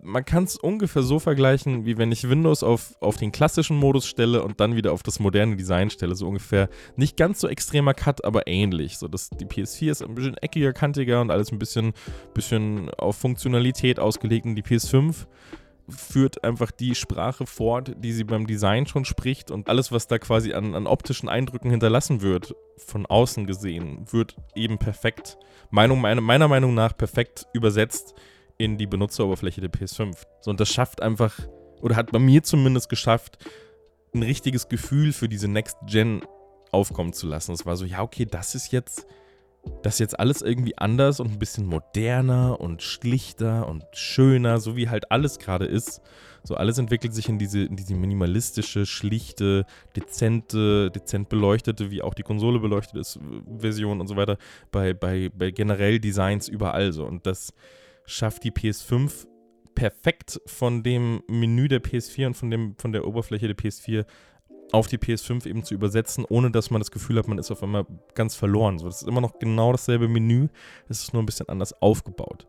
man kann es ungefähr so vergleichen, wie wenn ich Windows auf, auf den klassischen Modus stelle und dann wieder auf das moderne Design stelle. So ungefähr. Nicht ganz so extremer Cut, aber ähnlich. So, dass die PS4 ist ein bisschen eckiger, kantiger und alles ein bisschen, bisschen auf Funktionalität ausgelegt. Und die PS5 führt einfach die Sprache fort, die sie beim Design schon spricht und alles, was da quasi an, an optischen Eindrücken hinterlassen wird, von außen gesehen, wird eben perfekt, meiner Meinung nach perfekt übersetzt in die Benutzeroberfläche der PS5. So, und das schafft einfach, oder hat bei mir zumindest geschafft, ein richtiges Gefühl für diese Next Gen aufkommen zu lassen. Es war so, ja, okay, das ist jetzt, das ist jetzt alles irgendwie anders und ein bisschen moderner und schlichter und schöner, so wie halt alles gerade ist. So alles entwickelt sich in diese, in diese minimalistische, schlichte, dezente, dezent beleuchtete, wie auch die Konsole beleuchtet ist, Version und so weiter, bei, bei, bei generell Designs überall so. Und das schafft die PS5 perfekt von dem Menü der PS4 und von, dem, von der Oberfläche der PS4 auf die PS5 eben zu übersetzen, ohne dass man das Gefühl hat, man ist auf einmal ganz verloren. So, das ist immer noch genau dasselbe Menü, es ist nur ein bisschen anders aufgebaut.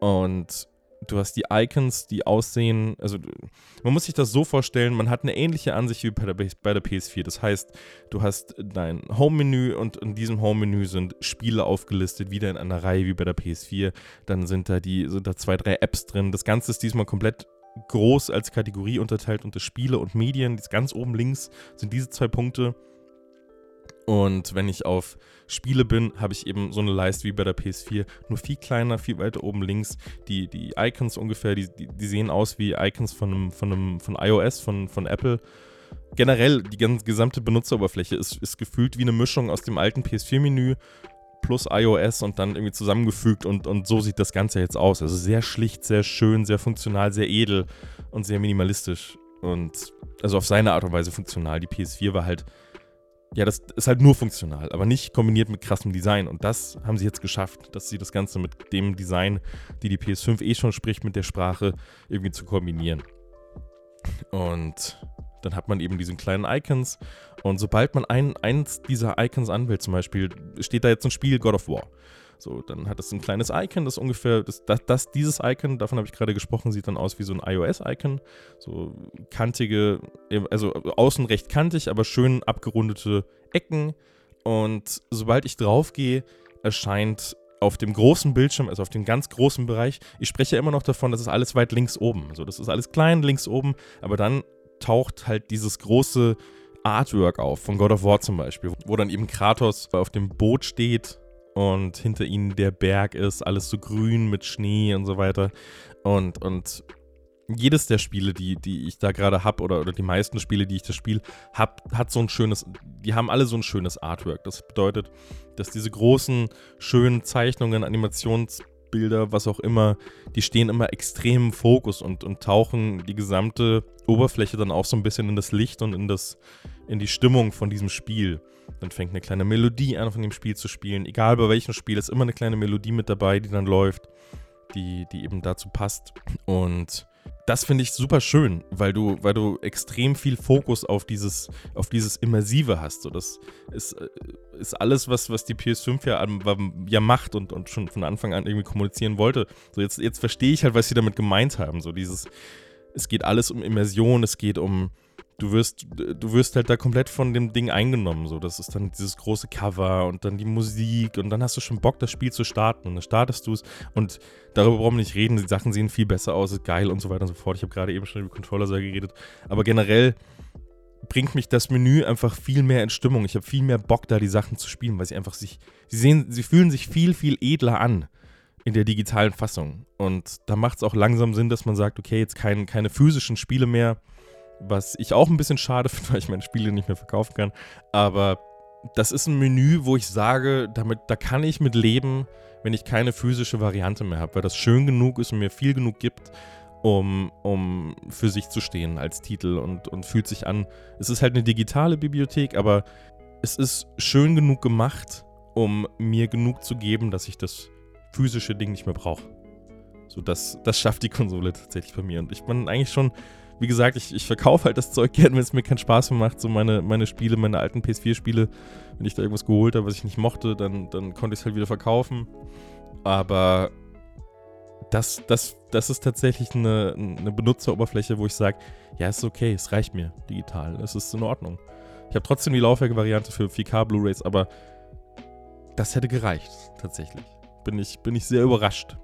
Und du hast die Icons, die aussehen, also man muss sich das so vorstellen, man hat eine ähnliche Ansicht wie bei der, bei der PS4. Das heißt, du hast dein Home-Menü und in diesem Home-Menü sind Spiele aufgelistet, wieder in einer Reihe wie bei der PS4. Dann sind da die, sind da zwei, drei Apps drin. Das Ganze ist diesmal komplett groß als Kategorie unterteilt unter Spiele und Medien. Ganz oben links sind diese zwei Punkte. Und wenn ich auf Spiele bin, habe ich eben so eine Leiste wie bei der PS4, nur viel kleiner, viel weiter oben links. Die, die Icons ungefähr, die, die, die sehen aus wie Icons von, einem, von, einem, von iOS, von, von Apple. Generell, die ganze gesamte Benutzeroberfläche ist, ist gefühlt wie eine Mischung aus dem alten PS4-Menü plus iOS und dann irgendwie zusammengefügt und, und so sieht das Ganze jetzt aus. Also sehr schlicht, sehr schön, sehr funktional, sehr edel und sehr minimalistisch. Und also auf seine Art und Weise funktional. Die PS4 war halt ja, das ist halt nur funktional, aber nicht kombiniert mit krassem Design. Und das haben sie jetzt geschafft, dass sie das Ganze mit dem Design, die die PS5 eh schon spricht, mit der Sprache irgendwie zu kombinieren. Und dann hat man eben diese kleinen Icons. Und sobald man ein, eins dieser Icons anwählt, zum Beispiel, steht da jetzt ein Spiel God of War. So, dann hat es ein kleines Icon, das ungefähr, das, das, das dieses Icon, davon habe ich gerade gesprochen, sieht dann aus wie so ein iOS-Icon. So kantige, also außen recht kantig, aber schön abgerundete Ecken. Und sobald ich draufgehe, erscheint auf dem großen Bildschirm, also auf dem ganz großen Bereich, ich spreche immer noch davon, das ist alles weit links oben. Also das ist alles klein links oben, aber dann taucht halt dieses große Artwork auf, von God of War zum Beispiel, wo dann eben Kratos auf dem Boot steht und hinter ihnen der Berg ist, alles so grün mit Schnee und so weiter. Und, und jedes der Spiele, die, die ich da gerade habe, oder, oder die meisten Spiele, die ich da spiele, hat so ein schönes, die haben alle so ein schönes Artwork. Das bedeutet, dass diese großen, schönen Zeichnungen, Animationsbilder, was auch immer, die stehen immer extrem im Fokus und, und tauchen die gesamte Oberfläche dann auch so ein bisschen in das Licht und in, das, in die Stimmung von diesem Spiel. Dann fängt eine kleine Melodie an, von dem Spiel zu spielen. Egal bei welchem Spiel, ist immer eine kleine Melodie mit dabei, die dann läuft, die, die eben dazu passt. Und das finde ich super schön, weil du, weil du extrem viel Fokus auf dieses, auf dieses Immersive hast. So, das ist, äh, ist alles, was, was die PS5 ja, ja macht und, und schon von Anfang an irgendwie kommunizieren wollte. So, jetzt, jetzt verstehe ich halt, was sie damit gemeint haben. So, dieses, es geht alles um Immersion, es geht um, du wirst, du wirst halt da komplett von dem Ding eingenommen. So, das ist dann dieses große Cover und dann die Musik und dann hast du schon Bock, das Spiel zu starten und dann startest du es und darüber brauchen wir nicht reden. Die Sachen sehen viel besser aus, ist geil und so weiter und so fort. Ich habe gerade eben schon über Controller geredet, aber generell bringt mich das Menü einfach viel mehr in Stimmung. Ich habe viel mehr Bock, da die Sachen zu spielen, weil sie einfach sich, sie sehen, sie fühlen sich viel, viel edler an in der digitalen Fassung. Und da macht es auch langsam Sinn, dass man sagt, okay, jetzt kein, keine physischen Spiele mehr, was ich auch ein bisschen schade finde, weil ich meine Spiele nicht mehr verkaufen kann. Aber das ist ein Menü, wo ich sage, damit, da kann ich mit leben, wenn ich keine physische Variante mehr habe, weil das schön genug ist und mir viel genug gibt, um, um für sich zu stehen als Titel und, und fühlt sich an. Es ist halt eine digitale Bibliothek, aber es ist schön genug gemacht, um mir genug zu geben, dass ich das physische Ding nicht mehr brauche. So, das, das schafft die Konsole tatsächlich bei mir. Und ich bin eigentlich schon wie gesagt, ich, ich verkaufe halt das Zeug gerne, wenn es mir keinen Spaß mehr macht. So meine, meine Spiele, meine alten PS4-Spiele, wenn ich da irgendwas geholt habe, was ich nicht mochte, dann, dann konnte ich es halt wieder verkaufen. Aber das, das, das ist tatsächlich eine, eine Benutzeroberfläche, wo ich sage, ja, ist okay, es reicht mir digital, es ist in Ordnung. Ich habe trotzdem die Laufwerke-Variante für 4K Blu-rays, aber das hätte gereicht, tatsächlich. Bin ich, bin ich sehr überrascht.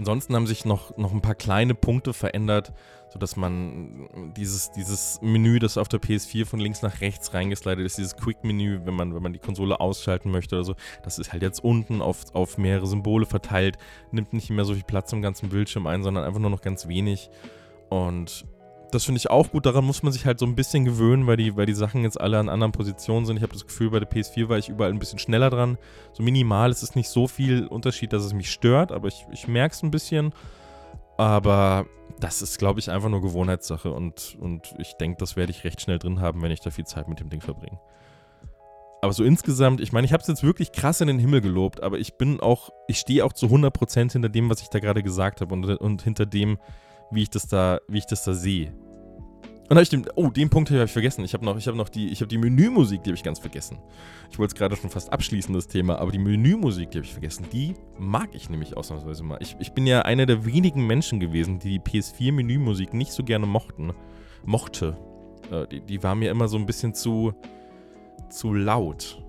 Ansonsten haben sich noch, noch ein paar kleine Punkte verändert, sodass man dieses, dieses Menü, das auf der PS4 von links nach rechts reingeslidet ist, dieses Quick-Menü, wenn man, wenn man die Konsole ausschalten möchte oder so, das ist halt jetzt unten auf, auf mehrere Symbole verteilt, nimmt nicht mehr so viel Platz im ganzen Bildschirm ein, sondern einfach nur noch ganz wenig. Und das finde ich auch gut. Daran muss man sich halt so ein bisschen gewöhnen, weil die, weil die Sachen jetzt alle an anderen Positionen sind. Ich habe das Gefühl, bei der PS4 war ich überall ein bisschen schneller dran. So minimal, es ist nicht so viel Unterschied, dass es mich stört, aber ich, ich merke es ein bisschen. Aber das ist, glaube ich, einfach nur Gewohnheitssache und, und ich denke, das werde ich recht schnell drin haben, wenn ich da viel Zeit mit dem Ding verbringe. Aber so insgesamt, ich meine, ich habe es jetzt wirklich krass in den Himmel gelobt, aber ich bin auch, ich stehe auch zu 100% hinter dem, was ich da gerade gesagt habe und, und hinter dem, wie ich das da, wie ich das da sehe. Und habe ich den, oh, den Punkt habe ich vergessen. Ich habe noch, ich habe noch die, ich habe die Menümusik, die habe ich ganz vergessen. Ich wollte es gerade schon fast abschließen, das Thema, aber die Menümusik, die habe ich vergessen. Die mag ich nämlich ausnahmsweise mal. Ich, ich bin ja einer der wenigen Menschen gewesen, die die PS4-Menümusik nicht so gerne mochten, mochte. Äh, die, die war mir immer so ein bisschen zu, zu laut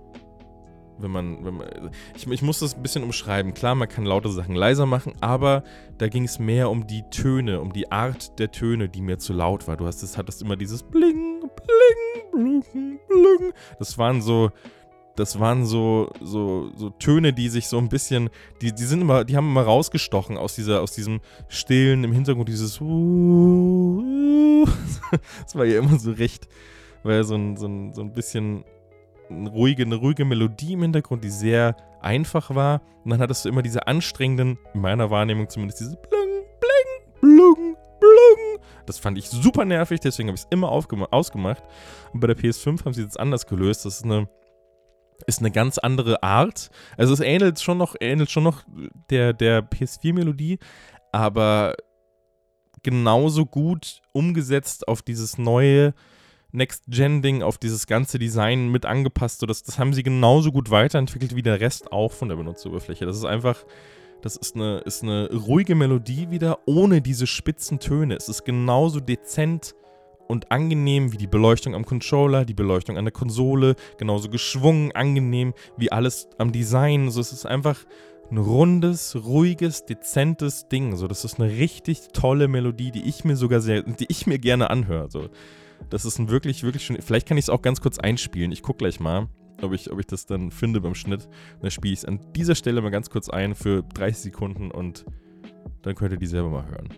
wenn man, wenn man ich, ich muss das ein bisschen umschreiben. Klar, man kann laute Sachen leiser machen, aber da ging es mehr um die Töne, um die Art der Töne, die mir zu laut war. Du hast es, hattest immer dieses Bling, Bling, Bling, Bling. Das waren so, das waren so, so, so Töne, die sich so ein bisschen, die, die sind immer, die haben immer rausgestochen aus dieser, aus diesem stillen im Hintergrund, dieses Das war ja immer so recht, war ja so ein, so ein, so ein bisschen eine ruhige, eine ruhige Melodie im Hintergrund, die sehr einfach war. Und dann hattest du immer diese anstrengenden, in meiner Wahrnehmung zumindest, diese Blung, Bling, Blung, Blung. Das fand ich super nervig, deswegen habe ich es immer ausgemacht. Und bei der PS5 haben sie jetzt anders gelöst. Das ist eine, ist eine ganz andere Art. Also es ähnelt schon noch, ähnelt schon noch der, der PS4-Melodie, aber genauso gut umgesetzt auf dieses neue Next-Gen-Ding auf dieses ganze Design mit angepasst. So das, das haben sie genauso gut weiterentwickelt wie der Rest auch von der Benutzeroberfläche. Das ist einfach, das ist eine, ist eine ruhige Melodie wieder, ohne diese spitzen Töne. Es ist genauso dezent und angenehm wie die Beleuchtung am Controller, die Beleuchtung an der Konsole, genauso geschwungen, angenehm wie alles am Design. So, es ist einfach ein rundes, ruhiges, dezentes Ding. So, das ist eine richtig tolle Melodie, die ich mir sogar sehr, die ich mir gerne anhöre. So. Das ist ein wirklich, wirklich schön. Vielleicht kann ich es auch ganz kurz einspielen. Ich gucke gleich mal, ob ich, ob ich das dann finde beim Schnitt. Dann spiele ich es an dieser Stelle mal ganz kurz ein für 30 Sekunden und dann könnt ihr die selber mal hören.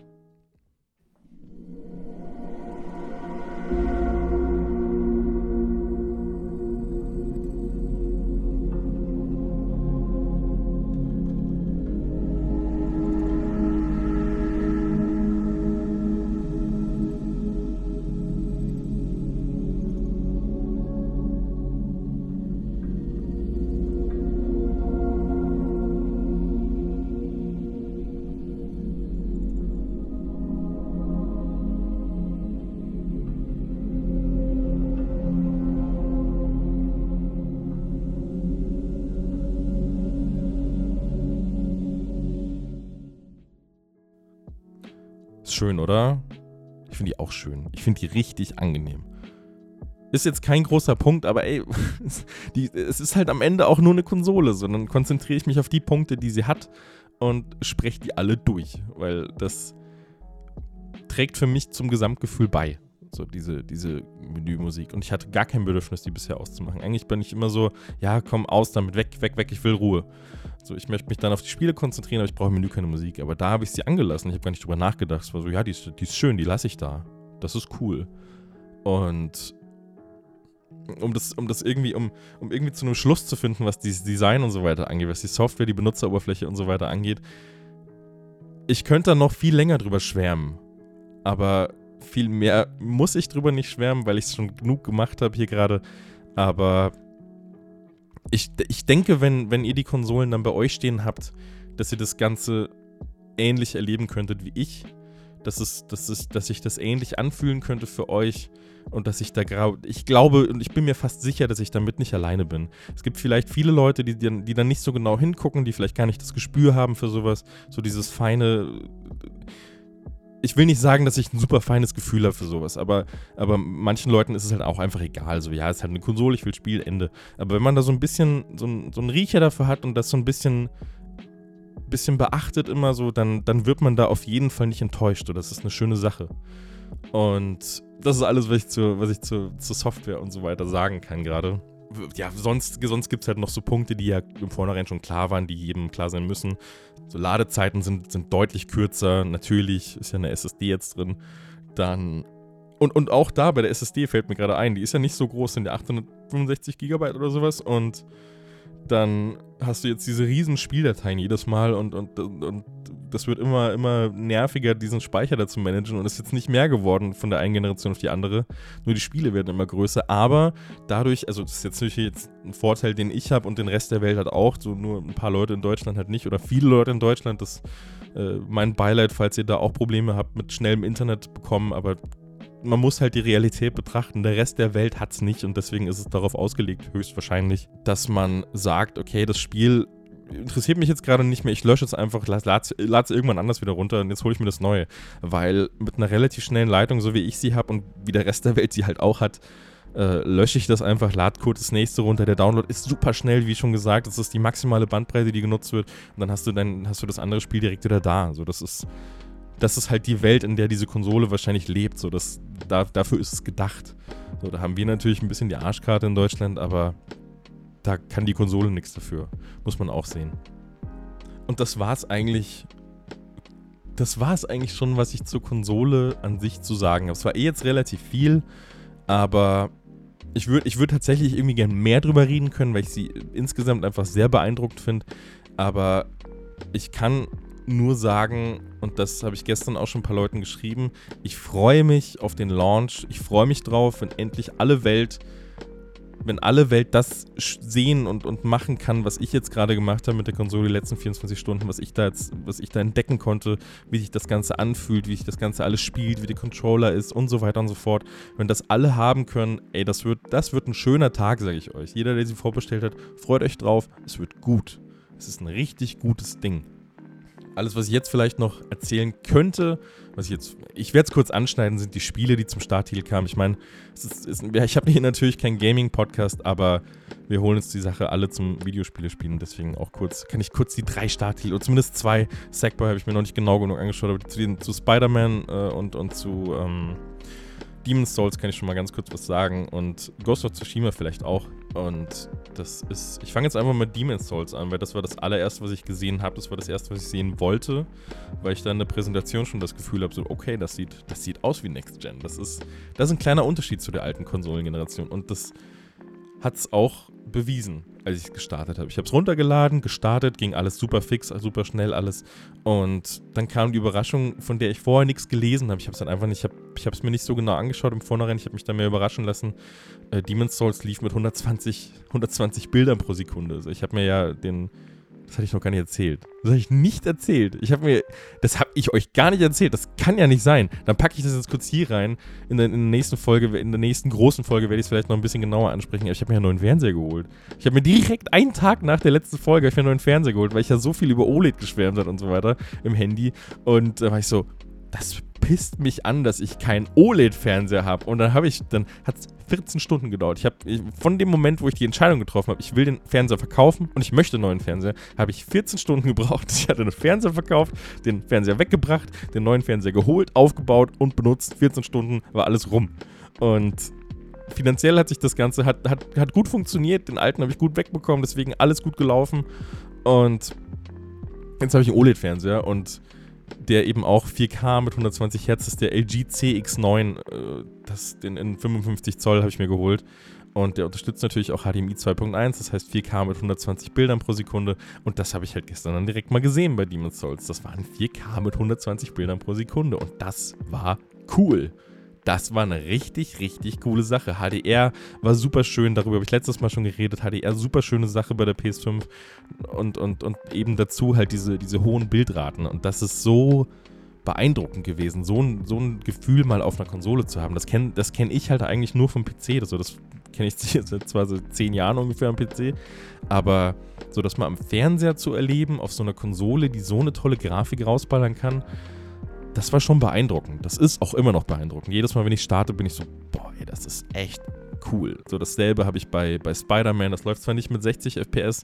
Schön, oder? Ich finde die auch schön. Ich finde die richtig angenehm. Ist jetzt kein großer Punkt, aber ey, die, es ist halt am Ende auch nur eine Konsole, sondern konzentriere ich mich auf die Punkte, die sie hat und spreche die alle durch, weil das trägt für mich zum Gesamtgefühl bei. So diese, diese Menümusik. Und ich hatte gar kein Bedürfnis, die bisher auszumachen. Eigentlich bin ich immer so, ja, komm aus damit, weg, weg, weg, ich will Ruhe. So, ich möchte mich dann auf die Spiele konzentrieren, aber ich brauche im Menü keine Musik. Aber da habe ich sie angelassen. Ich habe gar nicht drüber nachgedacht. Es war so, ja, die ist, die ist schön, die lasse ich da. Das ist cool. Und um das, um das irgendwie, um, um irgendwie zu einem Schluss zu finden, was dieses Design und so weiter angeht, was die Software, die Benutzeroberfläche und so weiter angeht, ich könnte da noch viel länger drüber schwärmen. Aber viel mehr muss ich drüber nicht schwärmen, weil ich es schon genug gemacht habe hier gerade. Aber ich, ich denke, wenn, wenn ihr die Konsolen dann bei euch stehen habt, dass ihr das Ganze ähnlich erleben könntet wie ich. Dass, es, dass, es, dass sich das ähnlich anfühlen könnte für euch und dass ich da gerade, ich glaube und ich bin mir fast sicher, dass ich damit nicht alleine bin. Es gibt vielleicht viele Leute, die, die, die dann nicht so genau hingucken, die vielleicht gar nicht das Gespür haben für sowas, so dieses feine, ich will nicht sagen, dass ich ein super feines Gefühl habe für sowas, aber, aber manchen Leuten ist es halt auch einfach egal. So, ja, es ist halt eine Konsole, ich will Spiel, Ende. Aber wenn man da so ein bisschen, so, ein, so einen Riecher dafür hat und das so ein bisschen, bisschen beachtet immer so, dann, dann wird man da auf jeden Fall nicht enttäuscht. Und das ist eine schöne Sache. Und das ist alles, was ich, zu, was ich zu, zur Software und so weiter sagen kann gerade ja, sonst, sonst gibt es halt noch so Punkte, die ja im Vornherein schon klar waren, die jedem klar sein müssen. So Ladezeiten sind, sind deutlich kürzer. Natürlich ist ja eine SSD jetzt drin. Dann und, und auch da bei der SSD fällt mir gerade ein, die ist ja nicht so groß, sind ja 865 GB oder sowas und dann hast du jetzt diese riesen Spieldateien jedes Mal und, und, und, und das wird immer, immer nerviger, diesen Speicher da zu managen und ist jetzt nicht mehr geworden von der einen Generation auf die andere. Nur die Spiele werden immer größer, aber dadurch, also das ist jetzt natürlich jetzt ein Vorteil, den ich habe und den Rest der Welt hat auch, so nur ein paar Leute in Deutschland halt nicht oder viele Leute in Deutschland, das äh, mein Beileid, falls ihr da auch Probleme habt mit schnellem Internet bekommen, aber man muss halt die Realität betrachten. Der Rest der Welt hat es nicht und deswegen ist es darauf ausgelegt, höchstwahrscheinlich, dass man sagt, okay, das Spiel interessiert mich jetzt gerade nicht mehr, ich lösche es einfach, lade es irgendwann anders wieder runter und jetzt hole ich mir das Neue. Weil mit einer relativ schnellen Leitung, so wie ich sie habe und wie der Rest der Welt sie halt auch hat, äh, lösche ich das einfach, lade kurz das nächste runter. Der Download ist super schnell, wie schon gesagt. Das ist die maximale Bandbreite, die genutzt wird. Und dann hast du dann hast du das andere Spiel direkt wieder da. So, das ist das ist halt die Welt, in der diese Konsole wahrscheinlich lebt. So, das, da, dafür ist es gedacht. So, da haben wir natürlich ein bisschen die Arschkarte in Deutschland, aber da kann die Konsole nichts dafür. Muss man auch sehen. Und das war es eigentlich. Das war es eigentlich schon, was ich zur Konsole an sich zu sagen habe. Es war eh jetzt relativ viel, aber ich würde ich würd tatsächlich irgendwie gern mehr drüber reden können, weil ich sie insgesamt einfach sehr beeindruckt finde. Aber ich kann nur sagen, und das habe ich gestern auch schon ein paar Leuten geschrieben, ich freue mich auf den Launch. Ich freue mich drauf, wenn endlich alle Welt, wenn alle Welt das sehen und, und machen kann, was ich jetzt gerade gemacht habe mit der Konsole die letzten 24 Stunden, was ich da jetzt, was ich da entdecken konnte, wie sich das Ganze anfühlt, wie sich das Ganze alles spielt, wie der Controller ist und so weiter und so fort. Wenn das alle haben können, ey, das wird, das wird ein schöner Tag, sage ich euch. Jeder, der sie vorbestellt hat, freut euch drauf. Es wird gut. Es ist ein richtig gutes Ding alles, was ich jetzt vielleicht noch erzählen könnte, was ich jetzt, ich werde es kurz anschneiden, sind die Spiele, die zum Starttitel kamen. Ich meine, ich habe hier natürlich keinen Gaming-Podcast, aber wir holen uns die Sache alle zum Videospiele spielen. Deswegen auch kurz, kann ich kurz die drei Starttitel, oder zumindest zwei, Sackboy habe ich mir noch nicht genau genug angeschaut, aber zu, zu Spider-Man äh, und, und zu ähm, Demon's Souls kann ich schon mal ganz kurz was sagen und Ghost of Tsushima vielleicht auch. Und das ist, ich fange jetzt einfach mit Demon's Souls an, weil das war das allererste, was ich gesehen habe. Das war das erste, was ich sehen wollte, weil ich da in der Präsentation schon das Gefühl habe, so, okay, das sieht, das sieht aus wie Next Gen. Das ist, das ist ein kleiner Unterschied zu der alten Konsolengeneration. Und das hat es auch bewiesen als ich es gestartet habe. Ich habe es runtergeladen, gestartet, ging alles super fix, super schnell alles. Und dann kam die Überraschung, von der ich vorher nichts gelesen habe. Ich habe es dann einfach nicht, ich habe es mir nicht so genau angeschaut im Vornherein. Ich habe mich da mehr überraschen lassen. Äh, Demon's Souls lief mit 120, 120 Bildern pro Sekunde. Also ich habe mir ja den das hatte ich noch gar nicht erzählt. Das habe ich nicht erzählt. Ich habe mir, das habe ich euch gar nicht erzählt. Das kann ja nicht sein. Dann packe ich das jetzt kurz hier rein. In der, in der nächsten Folge, in der nächsten großen Folge werde ich es vielleicht noch ein bisschen genauer ansprechen. Ich habe mir einen neuen Fernseher geholt. Ich habe mir direkt einen Tag nach der letzten Folge ich mir einen neuen Fernseher geholt, weil ich ja so viel über OLED geschwärmt habe und so weiter im Handy. Und da war ich so, das pisst mich an, dass ich keinen OLED-Fernseher habe. Und dann habe ich, dann hat es 14 Stunden gedauert. Ich habe von dem Moment, wo ich die Entscheidung getroffen habe, ich will den Fernseher verkaufen und ich möchte einen neuen Fernseher, habe ich 14 Stunden gebraucht. Ich hatte einen Fernseher verkauft, den Fernseher weggebracht, den neuen Fernseher geholt, aufgebaut und benutzt. 14 Stunden war alles rum. Und finanziell hat sich das Ganze, hat, hat, hat gut funktioniert. Den alten habe ich gut wegbekommen, deswegen alles gut gelaufen. Und jetzt habe ich einen OLED-Fernseher und der eben auch 4K mit 120 Hertz ist, der LG CX9, äh, das, den in 55 Zoll habe ich mir geholt. Und der unterstützt natürlich auch HDMI 2.1, das heißt 4K mit 120 Bildern pro Sekunde. Und das habe ich halt gestern dann direkt mal gesehen bei Demon's Souls. Das waren 4K mit 120 Bildern pro Sekunde. Und das war cool. Das war eine richtig, richtig coole Sache. HDR war super schön, darüber habe ich letztes Mal schon geredet. HDR, super schöne Sache bei der PS5 und, und, und eben dazu halt diese, diese hohen Bildraten. Und das ist so beeindruckend gewesen, so ein, so ein Gefühl mal auf einer Konsole zu haben. Das kenne das kenn ich halt eigentlich nur vom PC. Also das kenne ich seit zwar so zehn Jahren ungefähr am PC, aber so das mal am Fernseher zu erleben, auf so einer Konsole, die so eine tolle Grafik rausballern kann, das war schon beeindruckend. Das ist auch immer noch beeindruckend. Jedes Mal, wenn ich starte, bin ich so, boah, das ist echt cool. So dasselbe habe ich bei, bei Spider-Man. Das läuft zwar nicht mit 60 FPS,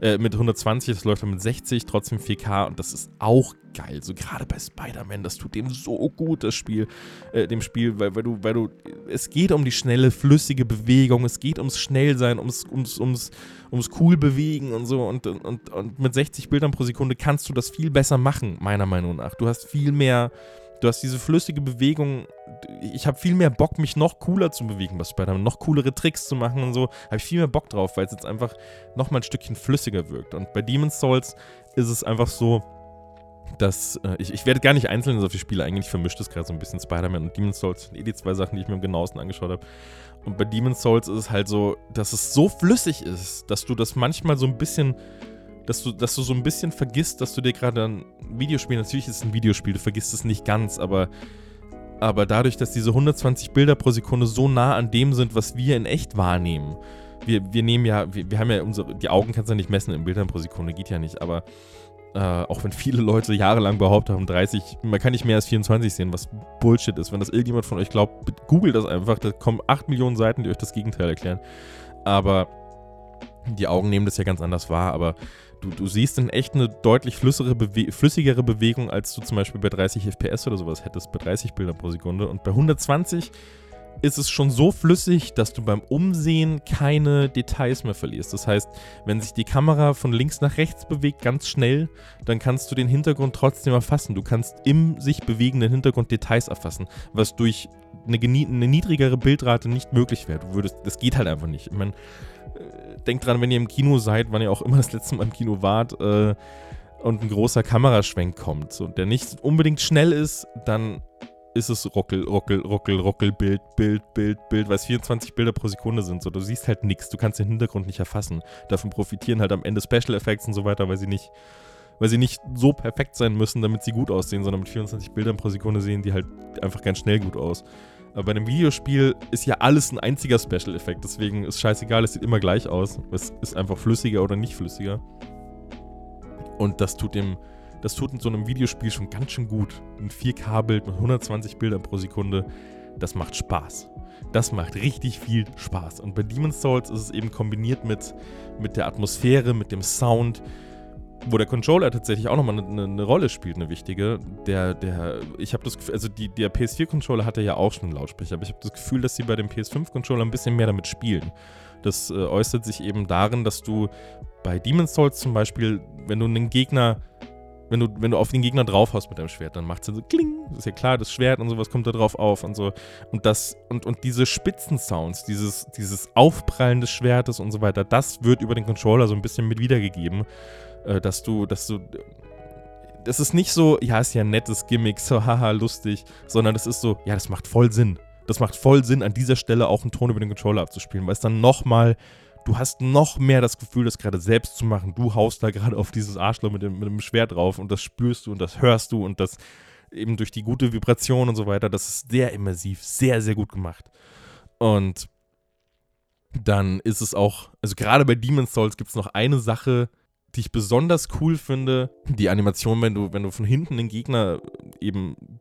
äh, mit 120, das läuft mit 60, trotzdem 4K und das ist auch geil. So gerade bei Spider-Man, das tut dem so gut, das Spiel, äh, dem Spiel, weil, weil du, weil du, es geht um die schnelle, flüssige Bewegung, es geht ums Schnellsein, ums, ums, ums, ums cool bewegen und so und, und, und mit 60 Bildern pro Sekunde kannst du das viel besser machen, meiner Meinung nach. Du hast viel mehr Du hast diese flüssige Bewegung. Ich habe viel mehr Bock, mich noch cooler zu bewegen bei Spider-Man, noch coolere Tricks zu machen und so. Habe ich viel mehr Bock drauf, weil es jetzt einfach nochmal ein Stückchen flüssiger wirkt. Und bei Demon's Souls ist es einfach so, dass äh, ich, ich werde gar nicht einzeln auf die Spiele eingehen. Ich vermische das gerade so ein bisschen. Spider-Man und Demon's Souls sind eh die zwei Sachen, die ich mir am genauesten angeschaut habe. Und bei Demon's Souls ist es halt so, dass es so flüssig ist, dass du das manchmal so ein bisschen dass du, dass du so ein bisschen vergisst, dass du dir gerade ein Videospiel, natürlich ist es ein Videospiel, du vergisst es nicht ganz, aber, aber dadurch, dass diese 120 Bilder pro Sekunde so nah an dem sind, was wir in echt wahrnehmen, wir, wir nehmen ja, wir, wir haben ja unsere, die Augen kannst du ja nicht messen in Bildern pro Sekunde, geht ja nicht, aber äh, auch wenn viele Leute jahrelang behauptet haben, 30, man kann nicht mehr als 24 sehen, was Bullshit ist. Wenn das irgendjemand von euch glaubt, googelt das einfach, da kommen 8 Millionen Seiten, die euch das Gegenteil erklären. Aber die Augen nehmen das ja ganz anders wahr, aber du, du siehst in echt eine deutlich flüssigere, Bewe flüssigere Bewegung, als du zum Beispiel bei 30 FPS oder sowas hättest, bei 30 Bildern pro Sekunde. Und bei 120 ist es schon so flüssig, dass du beim Umsehen keine Details mehr verlierst. Das heißt, wenn sich die Kamera von links nach rechts bewegt, ganz schnell, dann kannst du den Hintergrund trotzdem erfassen. Du kannst im sich bewegenden Hintergrund Details erfassen, was durch eine, eine niedrigere Bildrate nicht möglich wäre. Du würdest, das geht halt einfach nicht. Ich meine, denkt dran, wenn ihr im Kino seid, wann ihr auch immer das letzte Mal im Kino wart, äh, und ein großer Kameraschwenk kommt, so, der nicht unbedingt schnell ist, dann ist es ruckel, ruckel, ruckel, ruckel, Bild, Bild, Bild, Bild, weil es 24 Bilder pro Sekunde sind. So, du siehst halt nichts, du kannst den Hintergrund nicht erfassen. Davon profitieren halt am Ende Special Effects und so weiter, weil sie nicht, weil sie nicht so perfekt sein müssen, damit sie gut aussehen, sondern mit 24 Bildern pro Sekunde sehen die halt einfach ganz schnell gut aus. Aber bei einem Videospiel ist ja alles ein einziger Special-Effekt, deswegen ist scheißegal, es sieht immer gleich aus. Es ist einfach flüssiger oder nicht flüssiger. Und das tut dem, das tut in so einem Videospiel schon ganz schön gut. Ein 4K-Bild mit 120 Bildern pro Sekunde, das macht Spaß. Das macht richtig viel Spaß. Und bei Demon's Souls ist es eben kombiniert mit, mit der Atmosphäre, mit dem Sound, wo der Controller tatsächlich auch nochmal eine, eine Rolle spielt, eine wichtige. Der, der, ich habe das Gefühl, also die, der PS4-Controller hatte ja auch schon einen Lautsprecher, aber ich habe das Gefühl, dass sie bei dem PS5-Controller ein bisschen mehr damit spielen. Das äh, äußert sich eben darin, dass du bei Demon's Souls zum Beispiel, wenn du einen Gegner, wenn du, wenn du auf den Gegner drauf hast mit deinem Schwert, dann macht es so kling, ist ja klar, das Schwert und sowas kommt da drauf auf und so. Und das, und, und diese Spitzensounds, dieses, dieses Aufprallen des Schwertes und so weiter, das wird über den Controller so ein bisschen mit wiedergegeben äh, dass du, dass du. Das ist nicht so, ja, ist ja ein nettes Gimmick, so haha, lustig, sondern es ist so, ja, das macht voll Sinn. Das macht voll Sinn, an dieser Stelle auch einen Ton über den Controller abzuspielen, weil es dann nochmal, du hast noch mehr das Gefühl, das gerade selbst zu machen. Du haust da gerade auf dieses Arschloch mit dem, mit dem Schwert drauf und das spürst du und das hörst du und das eben durch die gute Vibration und so weiter, das ist sehr immersiv, sehr, sehr gut gemacht. Und dann ist es auch, also gerade bei Demon's Souls gibt es noch eine Sache, die ich besonders cool finde, die Animation, wenn du, wenn du von hinten den Gegner eben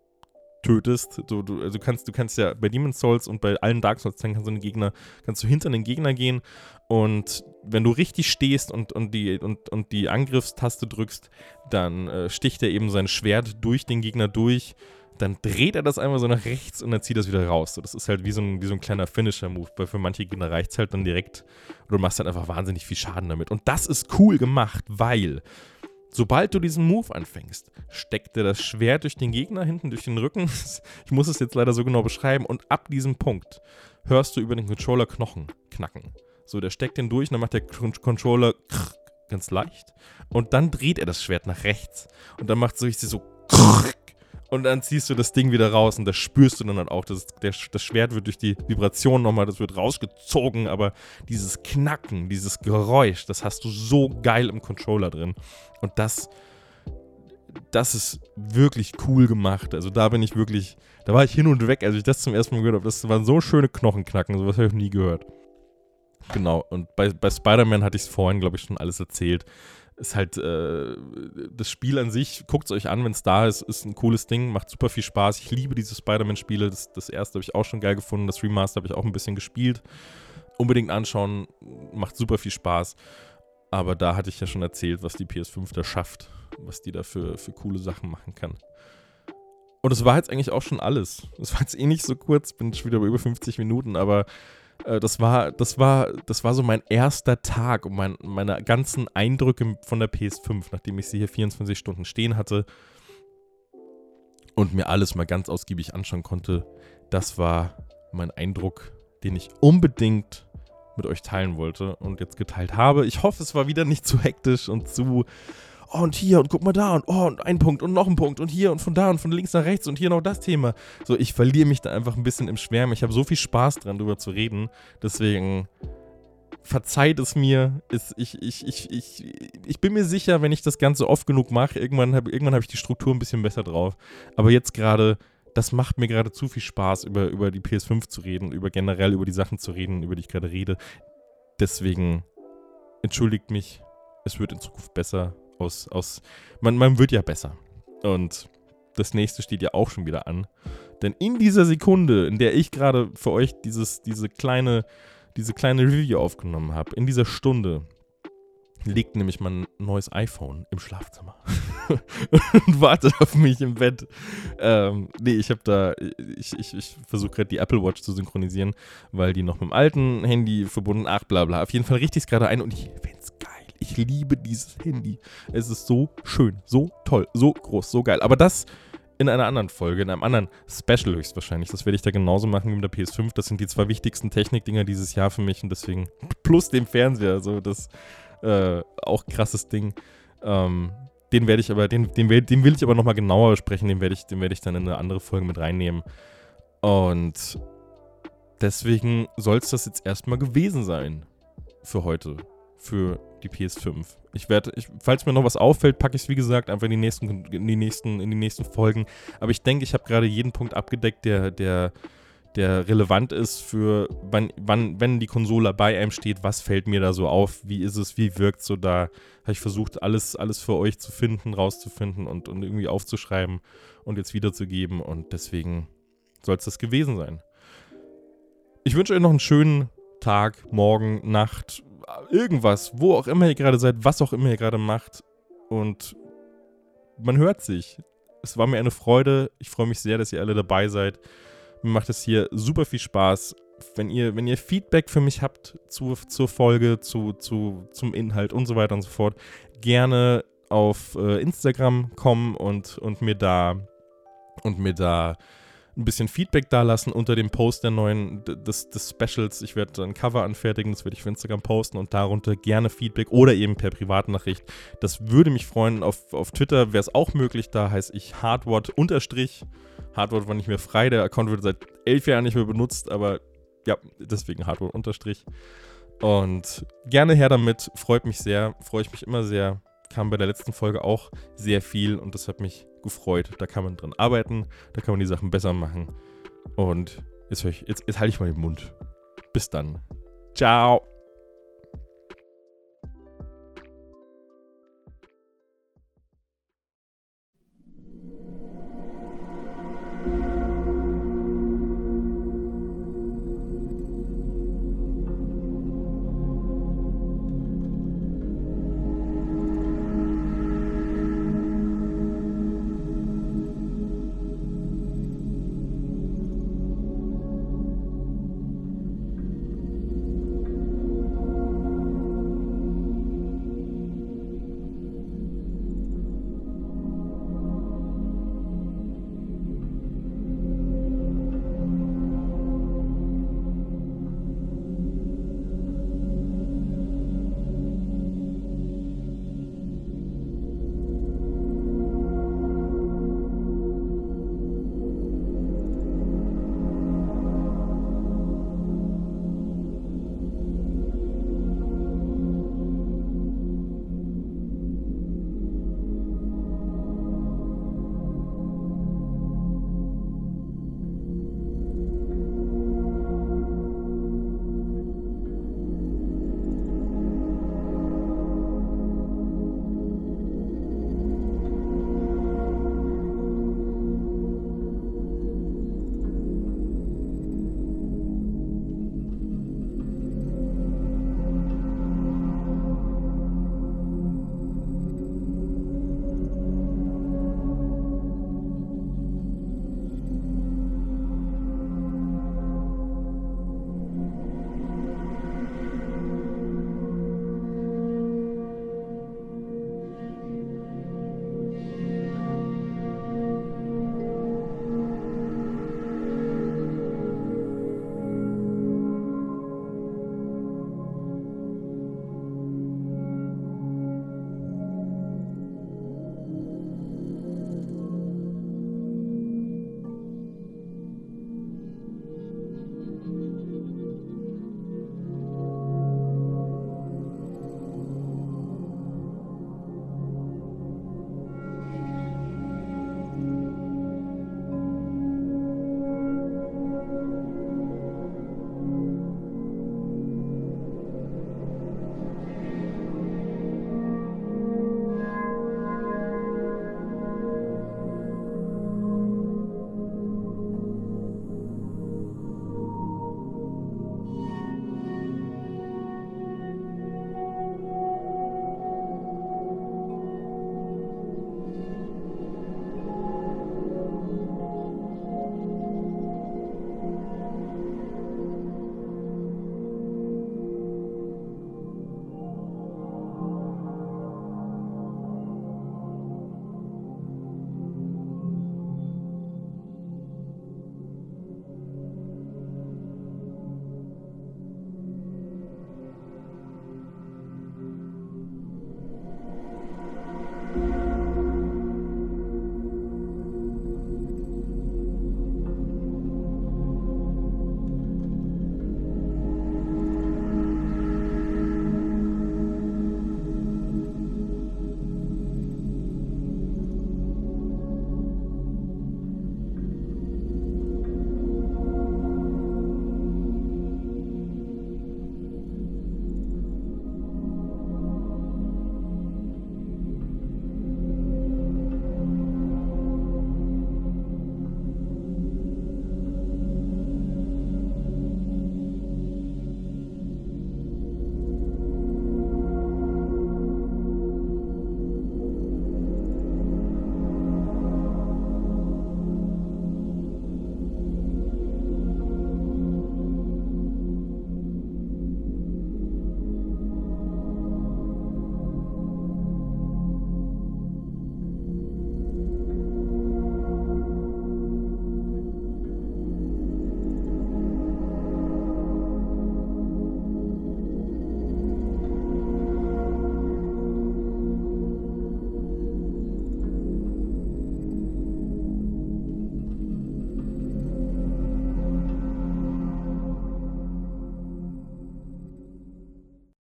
tötest. Du, du, also kannst, du kannst ja bei Demon's Souls und bei allen Dark Souls dann kannst du den Gegner, kannst du hinter den Gegner gehen und wenn du richtig stehst und, und, die, und, und die Angriffstaste drückst, dann äh, sticht er eben sein Schwert durch den Gegner durch dann dreht er das einmal so nach rechts und dann zieht er es wieder raus. So, das ist halt wie so ein, wie so ein kleiner Finisher-Move, weil für manche Gegner reicht es halt dann direkt und du machst halt einfach wahnsinnig viel Schaden damit. Und das ist cool gemacht, weil sobald du diesen Move anfängst, steckt er das Schwert durch den Gegner hinten, durch den Rücken. Ich muss es jetzt leider so genau beschreiben. Und ab diesem Punkt hörst du über den Controller Knochen knacken. So, der steckt den durch und dann macht der Controller ganz leicht. Und dann dreht er das Schwert nach rechts. Und dann macht es so, so und dann ziehst du das Ding wieder raus und das spürst du dann halt auch. Das, der, das Schwert wird durch die Vibration nochmal, das wird rausgezogen, aber dieses Knacken, dieses Geräusch, das hast du so geil im Controller drin. Und das, das ist wirklich cool gemacht. Also da bin ich wirklich, da war ich hin und weg, als ich das zum ersten Mal gehört habe. Das waren so schöne Knochenknacken, sowas habe ich nie gehört. Genau, und bei, bei Spider-Man hatte ich es vorhin, glaube ich, schon alles erzählt ist halt äh, das Spiel an sich, guckt es euch an, wenn es da ist, ist ein cooles Ding, macht super viel Spaß. Ich liebe diese Spider-Man-Spiele. Das, das erste habe ich auch schon geil gefunden, das Remaster habe ich auch ein bisschen gespielt. Unbedingt anschauen, macht super viel Spaß. Aber da hatte ich ja schon erzählt, was die PS5 da schafft, was die da für, für coole Sachen machen kann. Und das war jetzt eigentlich auch schon alles. Das war jetzt eh nicht so kurz, bin schon wieder bei über 50 Minuten, aber das war, das war, das war so mein erster Tag und mein, meine ganzen Eindrücke von der PS5, nachdem ich sie hier 24 Stunden stehen hatte. und mir alles mal ganz ausgiebig anschauen konnte. Das war mein Eindruck, den ich unbedingt mit euch teilen wollte und jetzt geteilt habe. Ich hoffe, es war wieder nicht zu hektisch und zu oh, und hier und guck mal da und oh, und ein Punkt und noch ein Punkt und hier und von da und von links nach rechts und hier noch das Thema. So, ich verliere mich da einfach ein bisschen im Schwärmen. Ich habe so viel Spaß dran, darüber zu reden. Deswegen verzeiht es mir. Ist, ich, ich, ich, ich, ich bin mir sicher, wenn ich das Ganze oft genug mache, irgendwann habe irgendwann hab ich die Struktur ein bisschen besser drauf. Aber jetzt gerade, das macht mir gerade zu viel Spaß, über, über die PS5 zu reden, über generell über die Sachen zu reden, über die ich gerade rede. Deswegen entschuldigt mich. Es wird in Zukunft besser aus, aus man, man wird ja besser. Und das nächste steht ja auch schon wieder an. Denn in dieser Sekunde, in der ich gerade für euch dieses, diese, kleine, diese kleine Review aufgenommen habe, in dieser Stunde, liegt nämlich mein neues iPhone im Schlafzimmer und wartet auf mich im Bett. Ähm, nee, ich habe da, ich, ich, ich versuche gerade die Apple Watch zu synchronisieren, weil die noch mit dem alten Handy verbunden, ach bla bla. Auf jeden Fall richte ich es gerade ein und ich finde es. Ich liebe dieses Handy. Es ist so schön, so toll, so groß, so geil. Aber das in einer anderen Folge, in einem anderen Special höchstwahrscheinlich. Das werde ich da genauso machen wie mit der PS5. Das sind die zwei wichtigsten Technikdinger dieses Jahr für mich und deswegen plus dem Fernseher, so das äh, auch krasses Ding. Ähm, den werde ich aber, den, den, den will ich aber nochmal genauer besprechen. Den werde ich, den werde ich dann in eine andere Folge mit reinnehmen. Und deswegen soll es das jetzt erstmal gewesen sein für heute, für die PS5. Ich werde, falls mir noch was auffällt, packe ich es wie gesagt einfach in die nächsten, in die nächsten, in die nächsten Folgen. Aber ich denke, ich habe gerade jeden Punkt abgedeckt, der, der, der relevant ist für wann, wann, wenn die Konsole bei einem steht, was fällt mir da so auf, wie ist es, wie wirkt so da. Habe ich versucht, alles, alles für euch zu finden, rauszufinden und, und irgendwie aufzuschreiben und jetzt wiederzugeben. Und deswegen soll es das gewesen sein. Ich wünsche euch noch einen schönen Tag, Morgen, Nacht, irgendwas, wo auch immer ihr gerade seid, was auch immer ihr gerade macht. Und man hört sich. Es war mir eine Freude. Ich freue mich sehr, dass ihr alle dabei seid. Mir macht es hier super viel Spaß. Wenn ihr, wenn ihr Feedback für mich habt zu, zur Folge, zu, zu, zum Inhalt und so weiter und so fort, gerne auf äh, Instagram kommen und, und mir da und mir da ein bisschen Feedback dalassen unter dem Post der neuen, des, des Specials. Ich werde ein Cover anfertigen, das werde ich auf Instagram posten und darunter gerne Feedback oder eben per Privatnachricht. Das würde mich freuen. Auf, auf Twitter wäre es auch möglich, da heiße ich Hardwort unterstrich. Hardwort war nicht mehr frei, der Account wird seit elf Jahren nicht mehr benutzt, aber ja, deswegen Hardwort unterstrich. Und gerne her damit, freut mich sehr, freue ich mich immer sehr. Kam bei der letzten Folge auch sehr viel und das hat mich gefreut. Da kann man dran arbeiten, da kann man die Sachen besser machen. Und jetzt, jetzt, jetzt halte ich mal den Mund. Bis dann. Ciao.